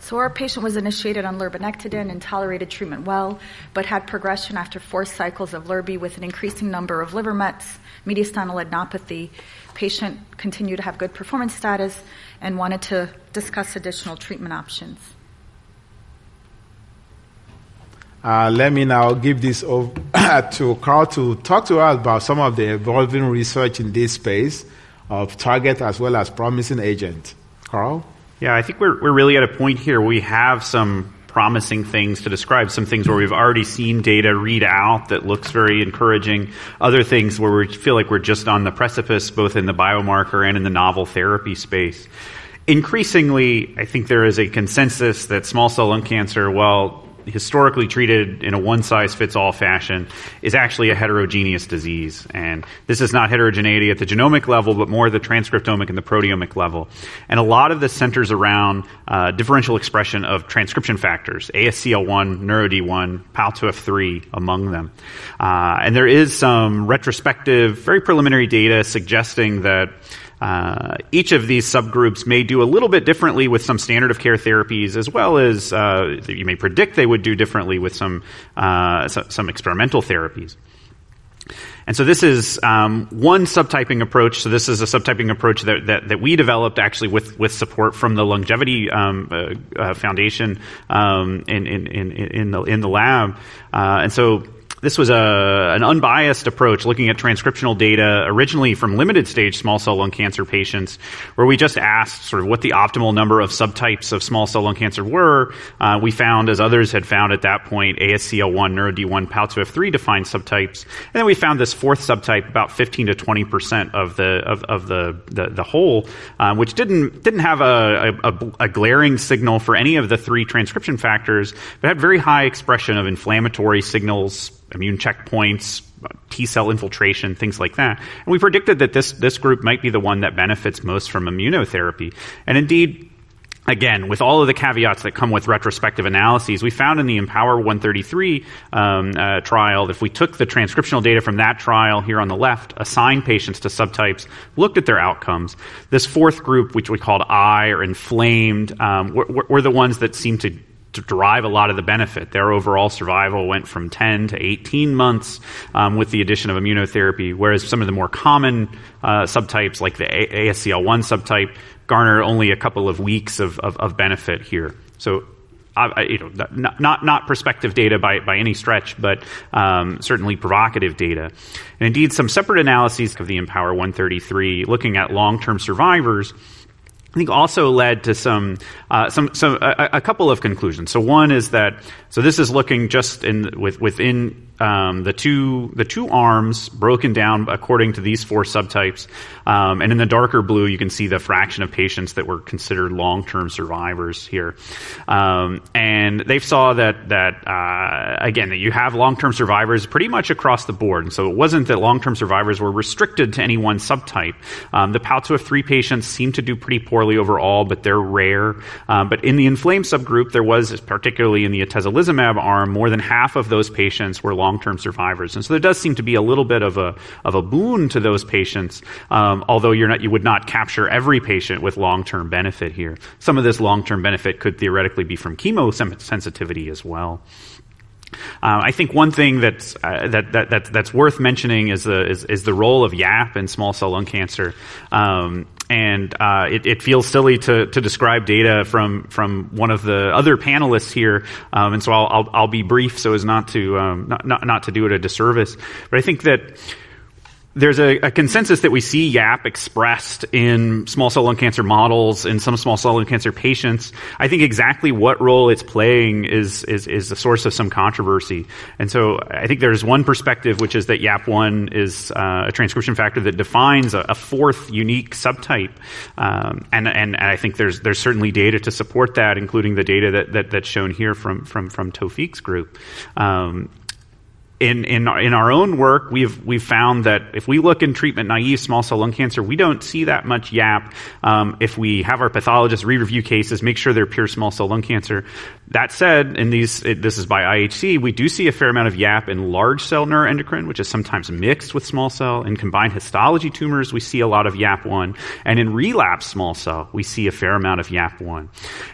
S4: So our patient was initiated on lurbinectedin and tolerated treatment well, but had progression after four cycles of lurbi with an increasing number of liver mets, mediastinal adenopathy. Patient continued to have good performance status and wanted to discuss additional treatment options.
S2: Uh, let me now give this over to Carl to talk to us about some of the evolving research in this space of target as well as promising agent. Carl?
S5: Yeah, I think we're, we're really at a point here we have some promising things to describe, some things where we've already seen data read out that looks very encouraging, other things where we feel like we're just on the precipice, both in the biomarker and in the novel therapy space. Increasingly, I think there is a consensus that small cell lung cancer, while historically treated in a one size fits all fashion is actually a heterogeneous disease. And this is not heterogeneity at the genomic level, but more the transcriptomic and the proteomic level. And a lot of this centers around uh, differential expression of transcription factors, ASCL1, NeuroD1, POU2F3 among them. Uh, and there is some retrospective, very preliminary data suggesting that uh, each of these subgroups may do a little bit differently with some standard of care therapies, as well as uh, you may predict they would do differently with some uh, some experimental therapies. And so this is um, one subtyping approach. So this is a subtyping approach that, that, that we developed actually with, with support from the LUNGevity um, uh, uh, Foundation um, in, in, in, in, the, in the lab. Uh, and so this was a, an unbiased approach looking at transcriptional data originally from limited stage small cell lung cancer patients, where we just asked sort of what the optimal number of subtypes of small cell lung cancer were. Uh, we found, as others had found at that point, ASCL1, NeuroD1, POU2F3 defined subtypes. And then we found this fourth subtype, about 15 to 20% of the, of, of the, the, the whole, uh, which didn't, didn't have a, a, a glaring signal for any of the three transcription factors, but had very high expression of inflammatory signals, immune checkpoints, T cell infiltration, things like that. And we predicted that this, this group might be the one that benefits most from immunotherapy. And indeed, again, with all of the caveats that come with retrospective analyses, we found in the IMpower 133 um, uh, trial, if we took the transcriptional data from that trial here on the left, assigned patients to subtypes, looked at their outcomes, this fourth group, which we called I or inflamed, um, were, were the ones that seemed to derive a lot of the benefit. Their overall survival went from 10 to 18 months um, with the addition of immunotherapy, whereas some of the more common uh, subtypes, like the ASCL1 subtype, garner only a couple of weeks of, of, of benefit here. So uh, you know, not, not, not prospective data by, by any stretch, but um, certainly provocative data. And indeed, some separate analyses of the IMpower 133 looking at long-term survivors I think also led to some, uh, some, some a, a, couple of conclusions. So one is that so this is looking just in with, within um, the two the two arms broken down according to these four subtypes, um, and in the darker blue you can see the fraction of patients that were considered long term survivors here, um, and they saw that that uh, again that you have long term survivors pretty much across the board, and so it wasn't that long term survivors were restricted to any one subtype. Um, the POU2F3 patients seem to do pretty poorly overall, but they're rare. Um, but in the inflamed subgroup, there was particularly in the atezolizumab arm, more than half of those patients were long long-term survivors. And so there does seem to be a little bit of a, of a boon to those patients, um, although you're not, you would not capture every patient with long-term benefit here. Some of this long-term benefit could theoretically be from chemosensitivity as well. Uh, I think one thing that's, uh, that, that, that, that's worth mentioning is the, is, is, the role of YAP in small cell lung cancer. Um, and uh, it, it, feels silly to, to describe data from from one of the other panelists here, um, and so I'll, I'll, I'll be brief so as not to um, not, not not to do it a disservice. But I think that there's a, a, consensus that we see YAP expressed in small cell lung cancer models in some small cell lung cancer patients. I think exactly what role it's playing is is is source of some controversy. And so I think there's one perspective, which is that YAP1 is uh, a transcription factor that defines a, a fourth unique subtype. Um, and, and and I think there's there's certainly data to support that, including the data that, that that's shown here from from from Taofeek's group. Um, in in in our own work, we've we've found that if we look in treatment naive small cell lung cancer, we don't see that much YAP. Um, if we have our pathologists re-review cases, make sure they're pure small cell lung cancer. That said, in these it, this is by IHC, we do see a fair amount of YAP in large cell neuroendocrine, which is sometimes mixed with small cell. In combined histology tumors, we see a lot of YAP1, and in relapse small cell, we see a fair amount of YAP1.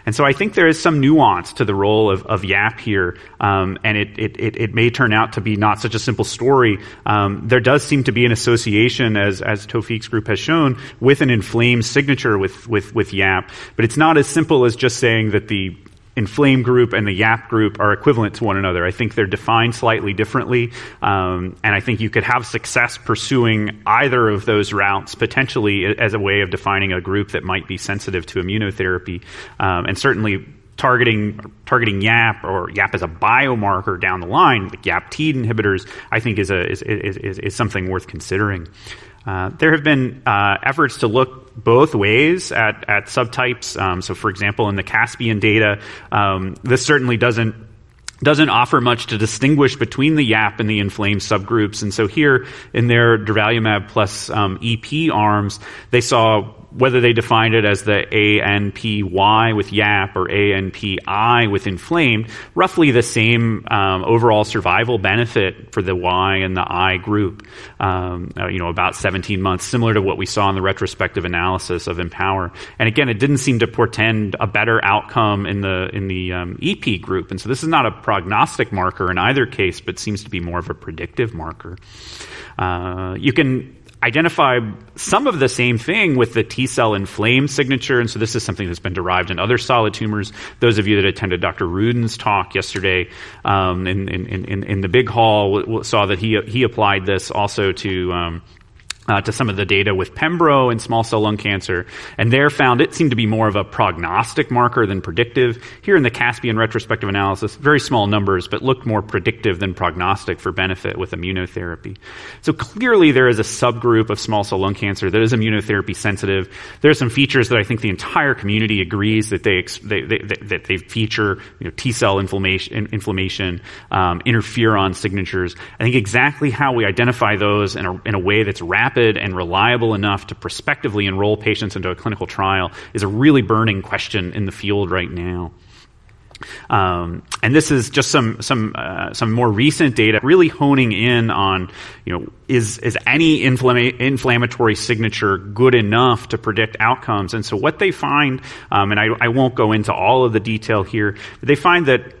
S5: And so I think there is some nuance to the role of, of YAP here, um, and it, it it it may turn out to be not such a simple story. Um, there does seem to be an association, as as Taofeek's group has shown, with an inflamed signature with with with YAP. But it's not as simple as just saying that the inflamed group and the YAP group are equivalent to one another. I think they're defined slightly differently, um, and I think you could have success pursuing either of those routes potentially as a way of defining a group that might be sensitive to immunotherapy, um, and certainly. Targeting targeting YAP or YAP as a biomarker down the line, like YAP-TEAD inhibitors, I think is a is, is, is something worth considering. Uh, there have been uh, efforts to look both ways at, at subtypes. Um, so, for example, in the Caspian data, um, this certainly doesn't doesn't offer much to distinguish between the YAP and the inflamed subgroups. And so here in their durvalumab plus um, EP arms, they saw whether they defined it as the ANPY with YAP or ANPI with inflamed, roughly the same um, overall survival benefit for the Y and the I group. Um, uh, you know, about 17 months, similar to what we saw in the retrospective analysis of IMpower. And again, it didn't seem to portend a better outcome in the in the um, EP group. And so this is not a prognostic marker in either case, but seems to be more of a predictive marker. Uh, you can identify some of the same thing with the T cell inflamed signature. And so this is something that's been derived in other solid tumors. Those of you that attended Dr. Rudin's talk yesterday um, in, in, in, in, the big hall saw that he, he applied this also to um, uh, to some of the data with Pembro and small cell lung cancer, and there found it seemed to be more of a prognostic marker than predictive. Here in the Caspian retrospective analysis, very small numbers, but looked more predictive than prognostic for benefit with immunotherapy. So clearly there is a subgroup of small cell lung cancer that is immunotherapy sensitive. There are some features that I think the entire community agrees that they, they, they that they feature you know, T cell inflammation, inflammation um, interferon signatures. I think exactly how we identify those in a, in a way that's rapid rapid and reliable enough to prospectively enroll patients into a clinical trial is a really burning question in the field right now. Um, and this is just some some uh, some more recent data, really honing in on you know is is any inflama- inflammatory signature good enough to predict outcomes? And so what they find, um, and I, I won't go into all of the detail here, but they find that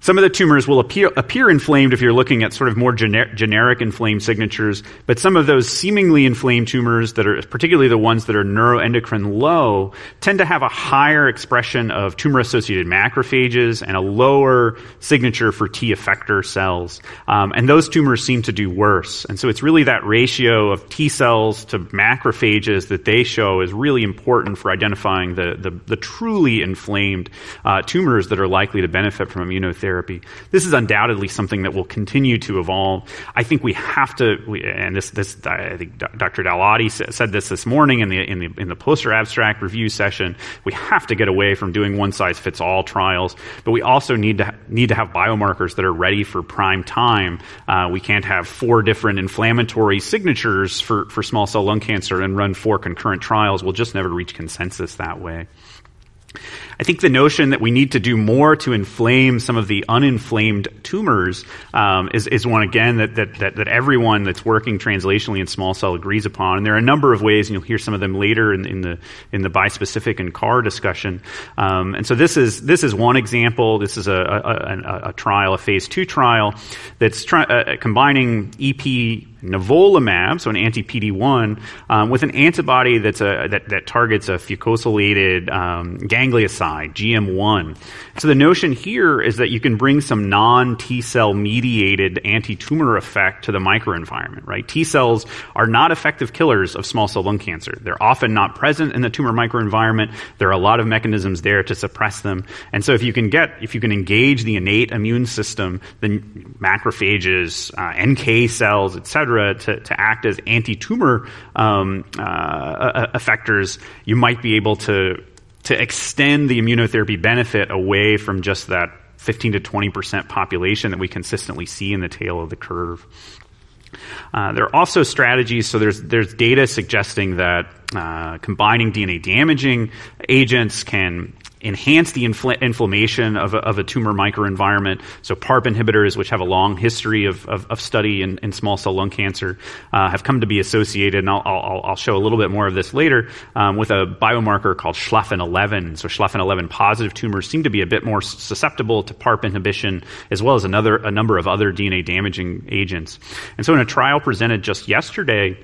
S5: some of the tumors will appear, appear inflamed if you're looking at sort of more gener- generic inflamed signatures, but some of those seemingly inflamed tumors that are, particularly the ones that are neuroendocrine low, tend to have a higher expression of tumor associated macrophages and a lower signature for T effector cells. Um, and those tumors seem to do worse. And so it's really that ratio of T cells to macrophages that they show is really important for identifying the, the, the truly inflamed uh, tumors that are likely to benefit from immunotherapy therapy. This is undoubtedly something that will continue to evolve. I think we have to, and this, this, I think Dr. Dalati said this this morning in the, in the, in the poster abstract review session. We have to get away from doing one size fits all trials, but we also need to, need to have biomarkers that are ready for prime time. Uh, we can't have four different inflammatory signatures for, for small cell lung cancer and run four concurrent trials. We'll just never reach consensus that way. I think the notion that we need to do more to inflame some of the uninflamed tumors um, is, is one again that, that, that, that, everyone that's working translationally in small cell agrees upon. And there are a number of ways, and you'll hear some of them later in, in the in the bispecific and CAR discussion. Um, and so this is this is one example. This is a, a, a, a trial, a phase two trial that's try, uh, combining EP nivolumab, so an anti-PD-1, um, with an antibody that's a, that, that targets a fucosylated um, ganglioside, GM1. So the notion here is that you can bring some non-T cell mediated anti-tumor effect to the microenvironment, right? T cells are not effective killers of small cell lung cancer. They're often not present in the tumor microenvironment. There are a lot of mechanisms there to suppress them. And so if you can get, if you can engage the innate immune system, then macrophages, uh, NK cells, etc., to, to act as anti-tumor um, uh, effectors, you might be able to to extend the immunotherapy benefit away from just that 15 to 20 percent population that we consistently see in the tail of the curve. Uh, there are also strategies. So there's there's data suggesting that uh, combining DNA damaging agents can enhance the infl- inflammation of a, of a, tumor microenvironment. So PARP inhibitors, which have a long history of, of, of study in, in, small cell lung cancer, uh, have come to be associated, and I'll, I'll, I'll, show a little bit more of this later, um, with a biomarker called Schlafen11. So Schlafen11 positive tumors seem to be a bit more susceptible to PARP inhibition, as well as another, a number of other DNA damaging agents. And so in a trial presented just yesterday,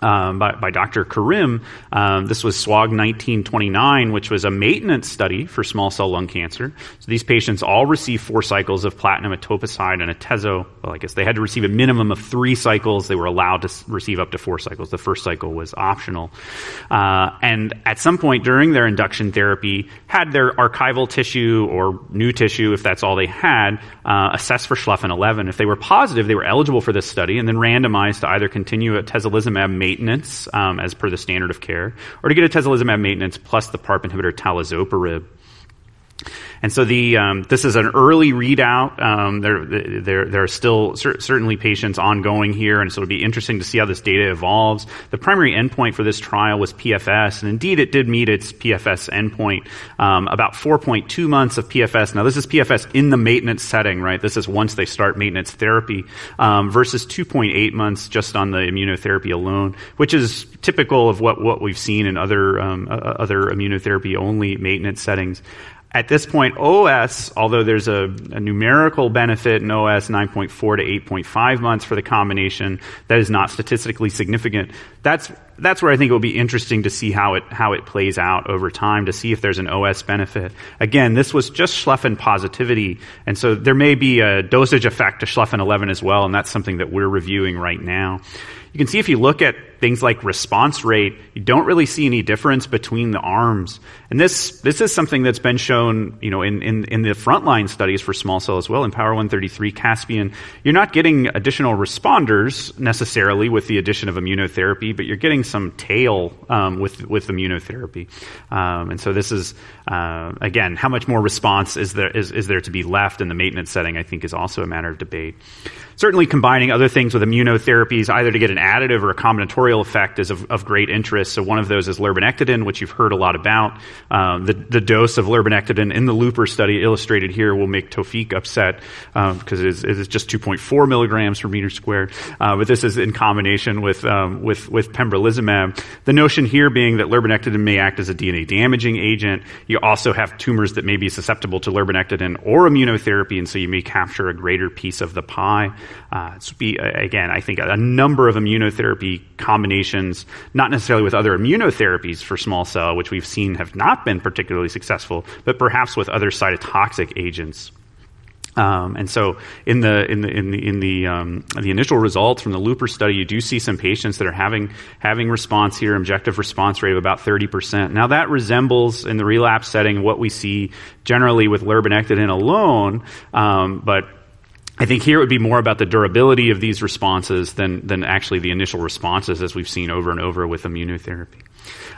S5: um, by, by, Dr. Karim. Um, this was SWOG 1929, which was a maintenance study for small cell lung cancer. So these patients all received four cycles of platinum etoposide and atezo. Well, I guess they had to receive a minimum of three cycles. They were allowed to receive up to four cycles. The first cycle was optional. Uh, and at some point during their induction therapy, had their archival tissue or new tissue, if that's all they had, uh, assessed for Schlafen 11. If they were positive, they were eligible for this study and then randomized to either continue atezolizumab maintenance um, as per the standard of care, or to get a atezolizumab maintenance plus the PARP inhibitor talazoparib. And so the um, this is an early readout. Um, there, there, there are still cer- certainly patients ongoing here, and so it'll be interesting to see how this data evolves. The primary endpoint for this trial was PFS, and indeed it did meet its PFS endpoint. Um, about 4.2 months of PFS. Now this is PFS in the maintenance setting, right? This is once they start maintenance therapy um, versus 2.8 months just on the immunotherapy alone, which is typical of what, what we've seen in other um, uh, other immunotherapy only maintenance settings. At this point, OS, although there's a, a, numerical benefit in OS 9.4 to 8.5 months for the combination, that is not statistically significant. That's that's where I think it will be interesting to see how it how it plays out over time to see if there's an OS benefit. Again, this was just Schlafen positivity, and so there may be a dosage effect to Schlafen 11 as well, and that's something that we're reviewing right now. You can see if you look at things like response rate, you don't really see any difference between the arms. And this, this is something that's been shown, you know, in, in, in the frontline studies for small cell as well, IMpower 133, Caspian. You're not getting additional responders necessarily with the addition of immunotherapy, but you're getting some tail um, with, with immunotherapy. Um, and so this is, uh, again, how much more response is there, is, is there to be left in the maintenance setting, I think is also a matter of debate. Certainly combining other things with immunotherapies, either to get an additive or a combinatorial effect is of, of great interest. So one of those is lurbinectedin, which you've heard a lot about. Um, the, the dose of lurbinectedin in the LUPER study illustrated here will make Taofeek upset because um, it, it is just 2.4 milligrams per meter squared. Uh, but this is in combination with, um, with, with pembrolizumab. The notion here being that lurbinectedin may act as a DNA damaging agent. You also have tumors that may be susceptible to lurbinectedin or immunotherapy, and so you may capture a greater piece of the pie. Uh, be, uh, again, I think a number of immunotherapy combinations, not necessarily with other immunotherapies for small cell, which we've seen have not been particularly successful, but perhaps with other cytotoxic agents. Um, and so, in the in the in the in the, um, the initial results from the LUPER study, you do see some patients that are having having response here, objective response rate of about thirty percent. Now that resembles in the relapse setting what we see generally with lurbinectedin alone, um, but I think here it would be more about the durability of these responses than, than actually the initial responses as we've seen over and over with immunotherapy.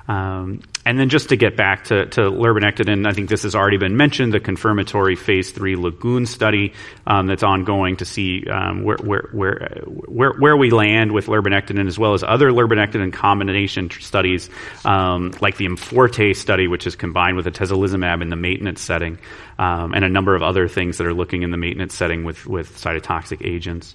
S5: Um, and then just to get back to, to I think this has already been mentioned, the confirmatory phase three Lagoon study um, that's ongoing to see um, where, where, where, where, where we land with lurbinectedin as well as other lurbinectedin combination studies um, like the IMforte study, which is combined with atezolizumab in the maintenance setting, um, and a number of other things that are looking in the maintenance setting with, with cytotoxic agents.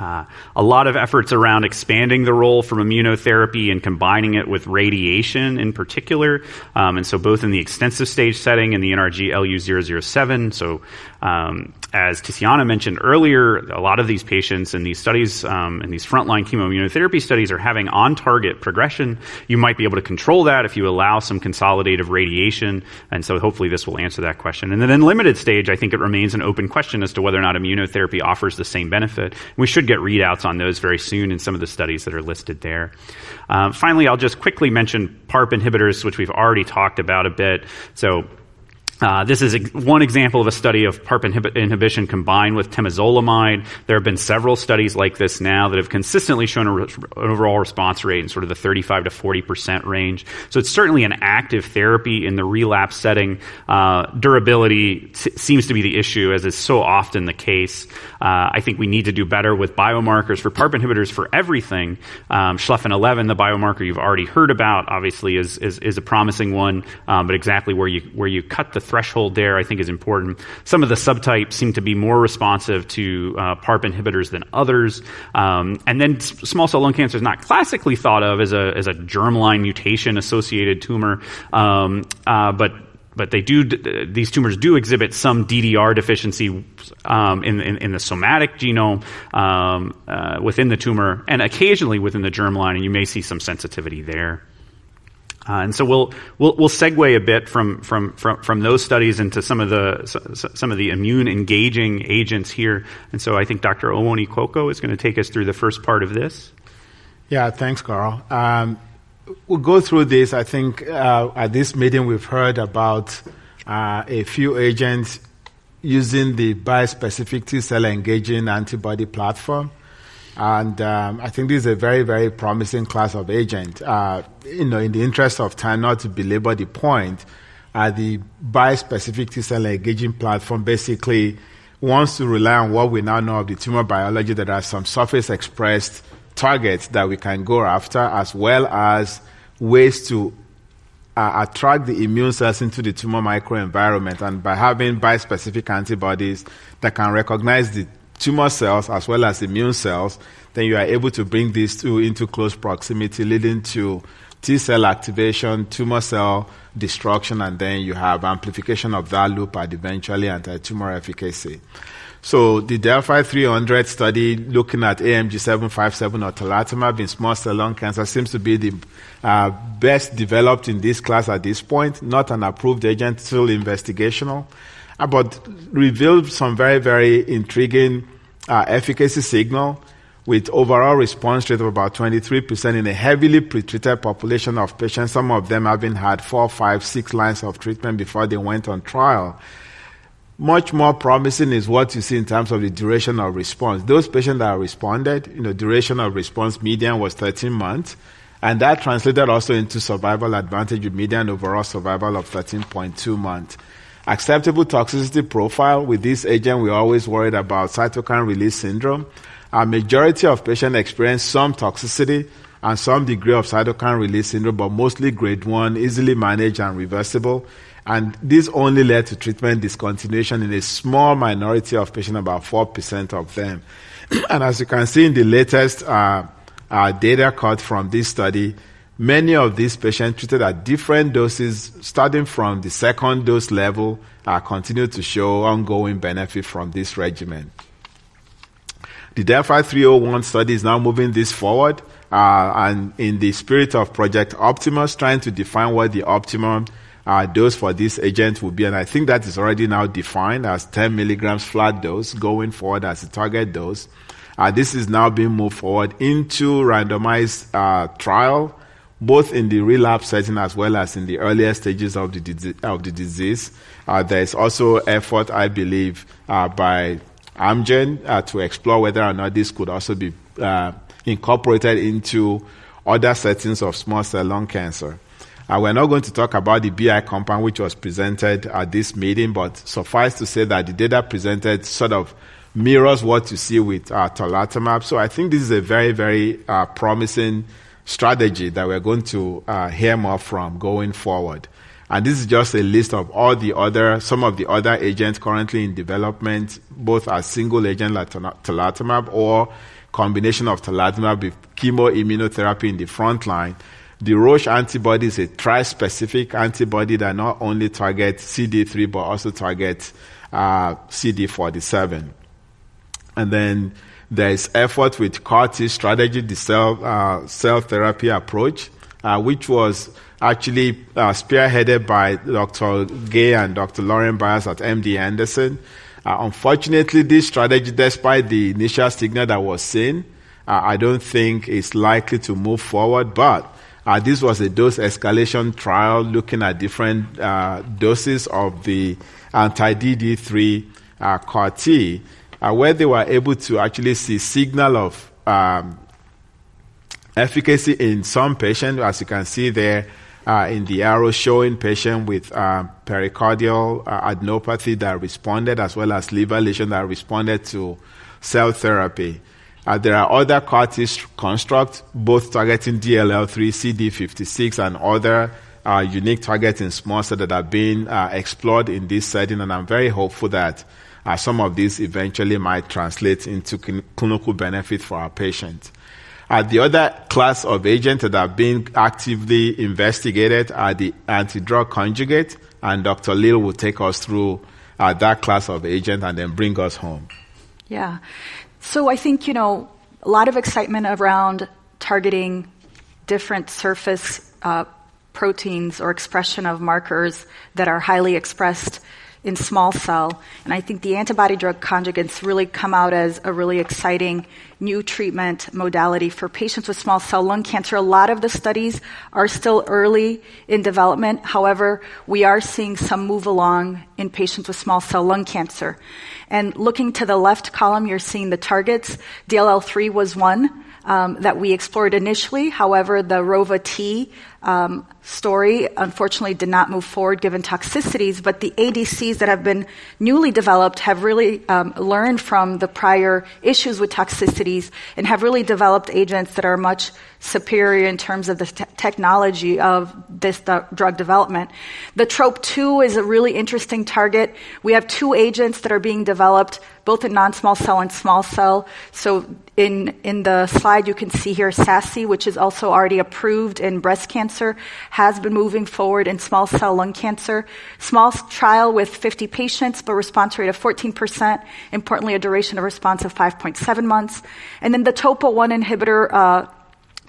S5: Uh, a lot of efforts around expanding the role from immunotherapy and combining it with radiation in particular. Um, and so, both in the extensive stage setting and the NRG LU007. So, um, as Ticiana mentioned earlier, a lot of these patients in these studies, um, in these frontline chemoimmunotherapy studies, are having on target progression. You might be able to control that if you allow some consolidative radiation. And so, hopefully, this will answer that question. And then, in limited stage, I think it remains an open question as to whether or not immunotherapy offers the same benefit. We should get readouts on those very soon in some of the studies that are listed there. Um, finally, I'll just quickly mention PARP inhibitors, which we've already talked about a bit. So uh, this is one example of a study of PARP inhib- inhibition combined with temozolomide. There have been several studies like this now that have consistently shown re- an overall response rate in sort of the 35 to 40 percent range. So it's certainly an active therapy in the relapse setting. Uh, durability seems to be the issue, as is so often the case. Uh, I think we need to do better with biomarkers for PARP inhibitors for everything. Um, Schlafen 11, the biomarker you've already heard about, obviously is is, is a promising one, um, but exactly where you where you cut the threshold there, I think, is important. Some of the subtypes seem to be more responsive to uh, PARP inhibitors than others. Um, and then small cell lung cancer is not classically thought of as a, as a germline mutation associated tumor, um, uh, but but they do these tumors do exhibit some DDR deficiency um, in, in, in the somatic genome um, uh, within the tumor, and occasionally within the germline, and you may see some sensitivity there. Uh, and so we'll, we'll we'll segue a bit from from from, from those studies into some of the some of the immune engaging agents here. And so I think Dr. Owonikoko is going to take us through the first part of this.
S2: Yeah, thanks, Carl. Um, we'll go through this. I think uh, at this meeting we've heard about uh, a few agents using the bispecific T cell engaging antibody platform. And um, I think this is a very, very promising class of agent. Uh, you know, in the interest of time, not to belabor the point, uh, the bispecific T cell engaging platform basically wants to rely on what we now know of the tumor biology that are some surface expressed targets that we can go after, as well as ways to uh, attract the immune cells into the tumor microenvironment. And by having bispecific antibodies that can recognize the tumor cells as well as immune cells, then you are able to bring these two into close proximity, leading to T cell activation, tumor cell destruction, and then you have amplification of that loop and eventually anti tumor efficacy. So the DeLLphi 300 study looking at AMG 757 or tarlatamab in small cell lung cancer seems to be the uh, best developed in this class at this point, not an approved agent, still investigational but revealed some very, very intriguing uh, efficacy signal with overall response rate of about 23% in a heavily pretreated population of patients, some of them having had four, five, six lines of treatment before they went on trial. Much more promising is what you see in terms of the duration of response. Those patients that responded, you know, duration of response median was 13 months, and that translated also into survival advantage with median overall survival of 13.2 months acceptable toxicity profile with this agent, we're always worried about cytokine release syndrome. A majority of patients experience some toxicity and some degree of cytokine release syndrome, but mostly grade 1, easily managed and reversible. And this only led to treatment discontinuation in a small minority of patients, about 4% of them. and as you can see in the latest uh, uh, data cut from this study, Many of these patients treated at different doses, starting from the second dose level, uh, continue to show ongoing benefit from this regimen. The DeLLphi 301 study is now moving this forward, uh, and in the spirit of Project Optimus, trying to define what the optimum uh, dose for this agent will be. And I think that is already now defined as 10 milligrams flat dose going forward as the target dose. Uh, this is now being moved forward into randomized uh, trial both in the relapse setting as well as in the earlier stages of the, disease, of the disease. Uh, there is also effort, I believe, uh, by Amgen uh, to explore whether or not this could also be uh, incorporated into other settings of small cell lung cancer. Uh, we're not going to talk about the BI compound which was presented at this meeting, but suffice to say that the data presented sort of mirrors what you see with uh, tarlatamab. So I think this is a very, very uh, promising strategy that we're going to uh, hear more from going forward. And this is just a list of all the other, some of the other agents currently in development, both as single agent like tarlatamab or combination of tarlatamab with chemoimmunotherapy in the front line. The Roche antibody is a tri-specific antibody that not only targets CD3 but also targets uh, CD47. And then there is effort with CAR T strategy, the cell, uh, cell therapy approach, uh, which was actually uh, spearheaded by Dr. Gay and Dr. Lauren Byers at MD Anderson. Uh, unfortunately, this strategy, despite the initial signal that was seen, uh, I don't think is likely to move forward, but uh, this was a dose escalation trial looking at different doses of the anti-DLL3 CAR T uh, where they were able to actually see signal of um, efficacy in some patients, as you can see there uh, in the arrow showing patient with uh, pericardial uh, adenopathy that responded, as well as liver lesion that responded to cell therapy. Uh, there are other CAR T constructs, both targeting DLL3, CD56, and other uh, unique targets in small cell that are being explored in this setting, and I'm very hopeful that uh, some of these eventually might translate into clinical benefit for our patients. Uh, the other class of agents that are being actively investigated are the anti-drug conjugate, and Dr. Leal will take us through uh, that class of agent and then bring us home.
S4: Yeah. So I think, you know, a lot of excitement around targeting different surface uh, proteins or expression of markers that are highly expressed in small cell. And I think the antibody drug conjugates really come out as a really exciting new treatment modality for patients with small cell lung cancer. A lot of the studies are still early in development. However, we are seeing some move along in patients with small cell lung cancer. And looking to the left column, you're seeing the targets. DLL3 was one um, that we explored initially. However, the ROVA T um, story unfortunately did not move forward given toxicities, but the ADCs that have been newly developed have really um, learned from the prior issues with toxicities and have really developed agents that are much superior in terms of the te- technology of this th- drug development. The TROP2 is a really interesting target. We have two agents that are being developed both in non-small cell and small cell. So in, in the slide you can see here SASE, which is also already approved in breast cancer, has been moving forward in small cell lung cancer. Small trial with 50 patients, but response rate of 14%. Importantly, a duration of response of 5.7 months. And then the TOPO1 inhibitor, uh,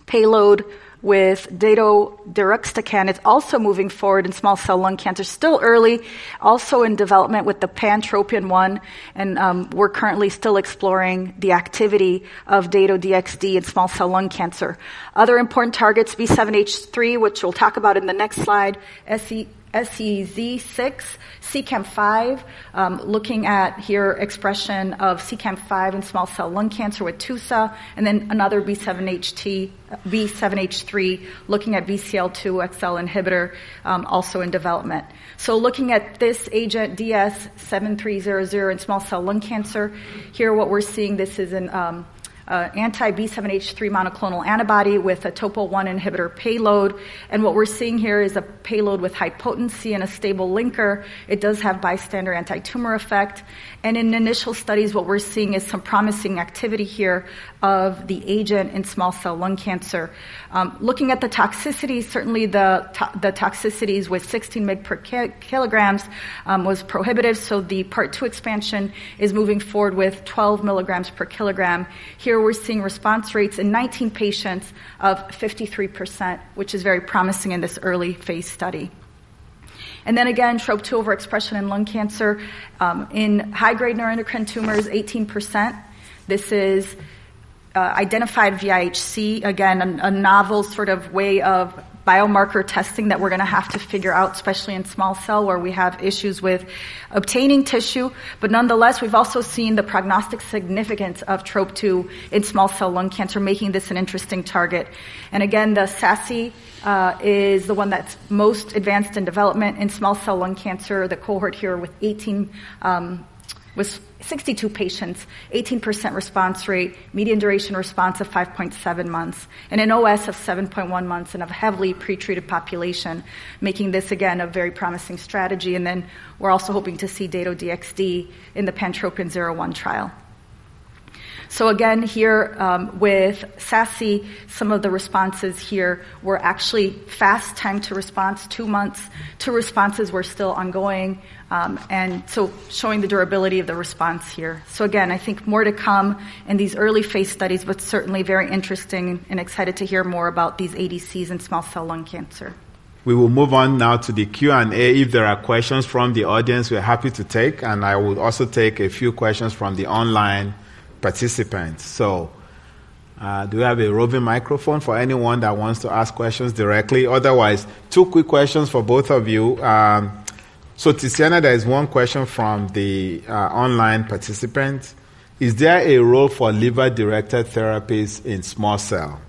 S4: payload with dato-deruxtecan. It's also moving forward in small cell lung cancer, still early, also in development with the pan-tropion-1, and um, we're currently still exploring the activity of dato-DXd in small cell lung cancer. Other important targets, B7H3, which we'll talk about in the next slide, SE, SEZ6, CEACAM5, um, looking at here expression of CEACAM5 in small cell lung cancer with TUSA, and then another B7HT, B7H3, looking at BCL2 XL inhibitor, um, also in development. So looking at this agent, DS7300 in small cell lung cancer, here what we're seeing, this is an um, uh, anti-B7H3 monoclonal antibody with a topo-1 inhibitor payload. And what we're seeing here is a payload with high potency and a stable linker. It does have bystander anti-tumor effect. And in initial studies, what we're seeing is some promising activity here of the agent in small cell lung cancer. Um, looking at the toxicity, certainly the, to- the toxicities with 16 mg per ki- kilograms um, was prohibitive. So the part two expansion is moving forward with 12 milligrams per kilogram. Here we're seeing response rates in 19 patients of 53%, which is very promising in this early phase study. And then again, TROP2 overexpression in lung cancer. Um, in high grade neuroendocrine tumors, 18%. This is uh, identified VIHC, again, a, a, novel sort of way of biomarker testing that we're going to have to figure out, especially in small cell where we have issues with obtaining tissue. But nonetheless, we've also seen the prognostic significance of TROP2 in small cell lung cancer, making this an interesting target. And again, the SASE uh, is the one that's most advanced in development in small cell lung cancer. The cohort here with 18 um, was 62 patients, 18% response rate, median duration response of 5.7 months, and an OS of 7.1 months in a heavily pretreated population, making this again a very promising strategy. And then we're also hoping to see Dato-DXd in the Pantropion 01 trial. So again, here um, with SASE, some of the responses here were actually fast time to response, two months. Two responses were still ongoing, um, and so showing the durability of the response here. So again, I think more to come in these early phase studies, but certainly very interesting and excited to hear more about these ADCs and small cell lung cancer.
S2: We will move on now to the Q&A. If there are questions from the audience, we're happy to take, and I will also take a few questions from the online participants. So, uh, do we have a roving microphone for anyone that wants to ask questions directly? Otherwise, two quick questions for both of you. Um, so, Ticiana, there is one question from the uh, online participants. Is there a role for liver directed therapies in small cell?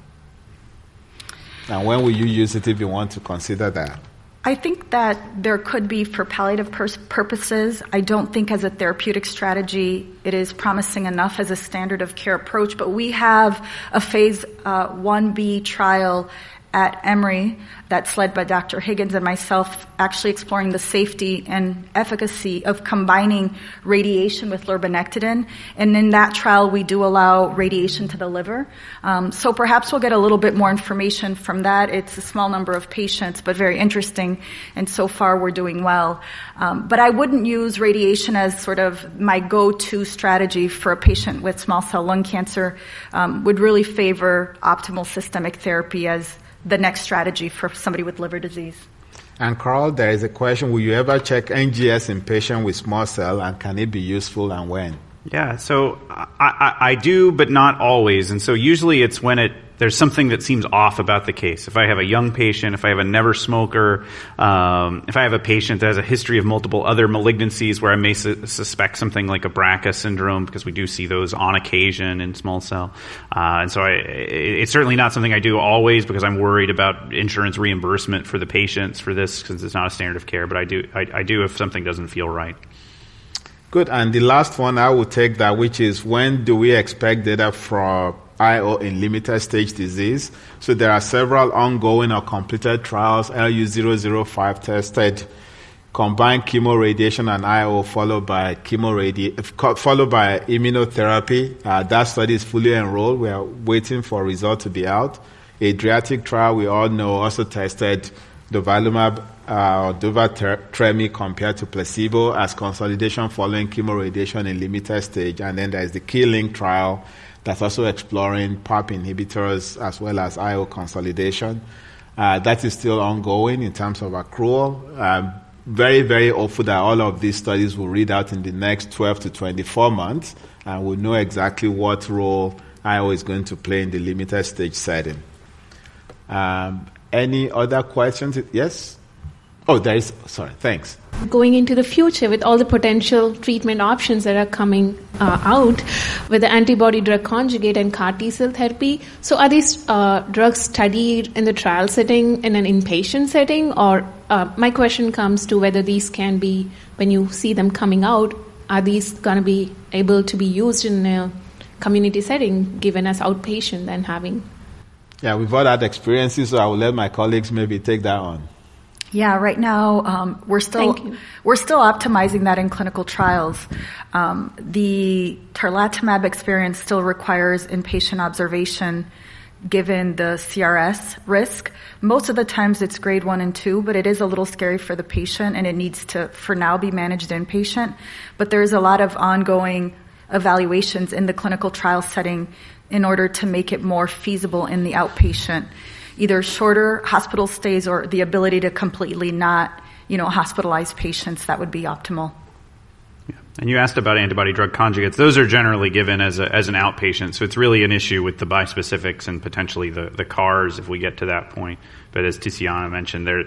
S2: And when will you use it if you want to consider that?
S4: I think that there could be for palliative pur- purposes. I don't think as a therapeutic strategy it is promising enough as a standard of care approach, but we have a phase uh, 1B trial at Emory that's led by Dr. Higgins and myself, actually exploring the safety and efficacy of combining radiation with lurbinectedin. And in that trial, we do allow radiation to the liver. Um, so perhaps we'll get a little bit more information from that. It's a small number of patients, but very interesting. And so far, we're doing well. Um, but I wouldn't use radiation as sort of my go-to strategy for a patient with small cell lung cancer. Um, would really favor optimal systemic therapy as the next strategy for somebody with liver disease.
S2: And Carl, there is a question: Will you ever check NGS in patients with small cell, and can it be useful, and when?
S5: Yeah, so I, I, I do, but not always. And so usually it's when it there's something that seems off about the case. If I have a young patient, if I have a never smoker, um, if I have a patient that has a history of multiple other malignancies where I may su- suspect something like a BRCA syndrome, because we do see those on occasion in small cell. Uh, and so I, it's certainly not something I do always because I'm worried about insurance reimbursement for the patients for this because it's not a standard of care. But I do, I, I do if something doesn't feel right.
S2: Good. And the last one, I will take that, which is when do we expect data from IO in limited stage disease. So there are several ongoing or completed trials. LU005 tested combined chemoradiation and IO followed by chemoradi- followed by immunotherapy. Uh, that study is fully enrolled. We are waiting for result to be out. Adriatic trial, we all know, also tested durvalumab uh, or durva compared to placebo as consolidation following chemoradiation in limited stage. And then there's the KEYLYNK trial that's also exploring PARP inhibitors as well as IO consolidation. Uh, that is still ongoing in terms of accrual. Um, very, very hopeful that all of these studies will read out in the next 12 to 24 months and we'll know exactly what role IO is going to play in the limited stage setting. Um, any other questions? Yes? Oh, there is. Sorry, thanks.
S6: Going into the future with all the potential treatment options that are coming uh, out with the antibody drug conjugate and CAR T cell therapy. So, are these uh, drugs studied in the trial setting in an inpatient setting? Or uh, my question comes to whether these can be, when you see them coming out, are these going to be able to be used in a community setting given as outpatient and having?
S2: Yeah, we've all had experiences, so I will let my colleagues maybe take that on.
S4: Yeah, right now um, we're still we're still optimizing that in clinical trials. Um, the tarlatamab experience still requires inpatient observation, given the CRS risk. Most of the times it's grade one and two, but it is a little scary for the patient, and it needs to, for now, be managed inpatient. But there's a lot of ongoing evaluations in the clinical trial setting in order to make it more feasible in the outpatient either shorter hospital stays or the ability to completely not, you know, hospitalize patients, that would be optimal.
S5: And you asked about antibody drug conjugates. Those are generally given as, a, as an outpatient, so it's really an issue with the bispecifics and potentially the, the CARs if we get to that point. But as Ticiana mentioned, there,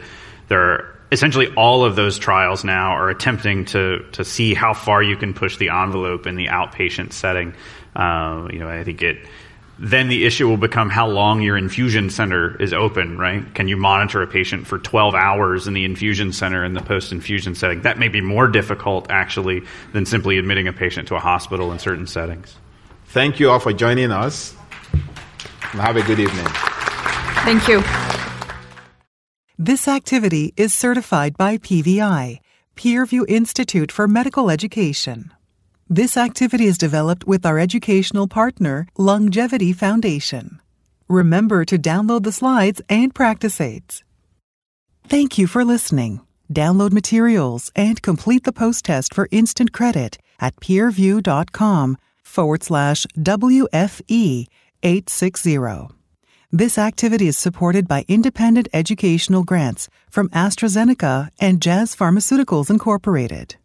S5: there are essentially all of those trials now are attempting to, to see how far you can push the envelope in the outpatient setting. Uh, you know, I think it then the issue will become how long your infusion center is open, right? Can you monitor a patient for 12 hours in the infusion center in the post infusion setting? That may be more difficult, actually, than simply admitting a patient to a hospital in certain settings.
S2: Thank you all for joining us. Have a good evening.
S4: Thank you.
S1: This activity is certified by PVI, Peerview Institute for Medical Education. This activity is developed with our educational partner, LUNGevity Foundation. Remember to download the slides and practice aids. Thank you for listening. Download materials and complete the post test for instant credit at peerview.com forward slash WFE 860. This activity is supported by independent educational grants from AstraZeneca and Jazz Pharmaceuticals Incorporated.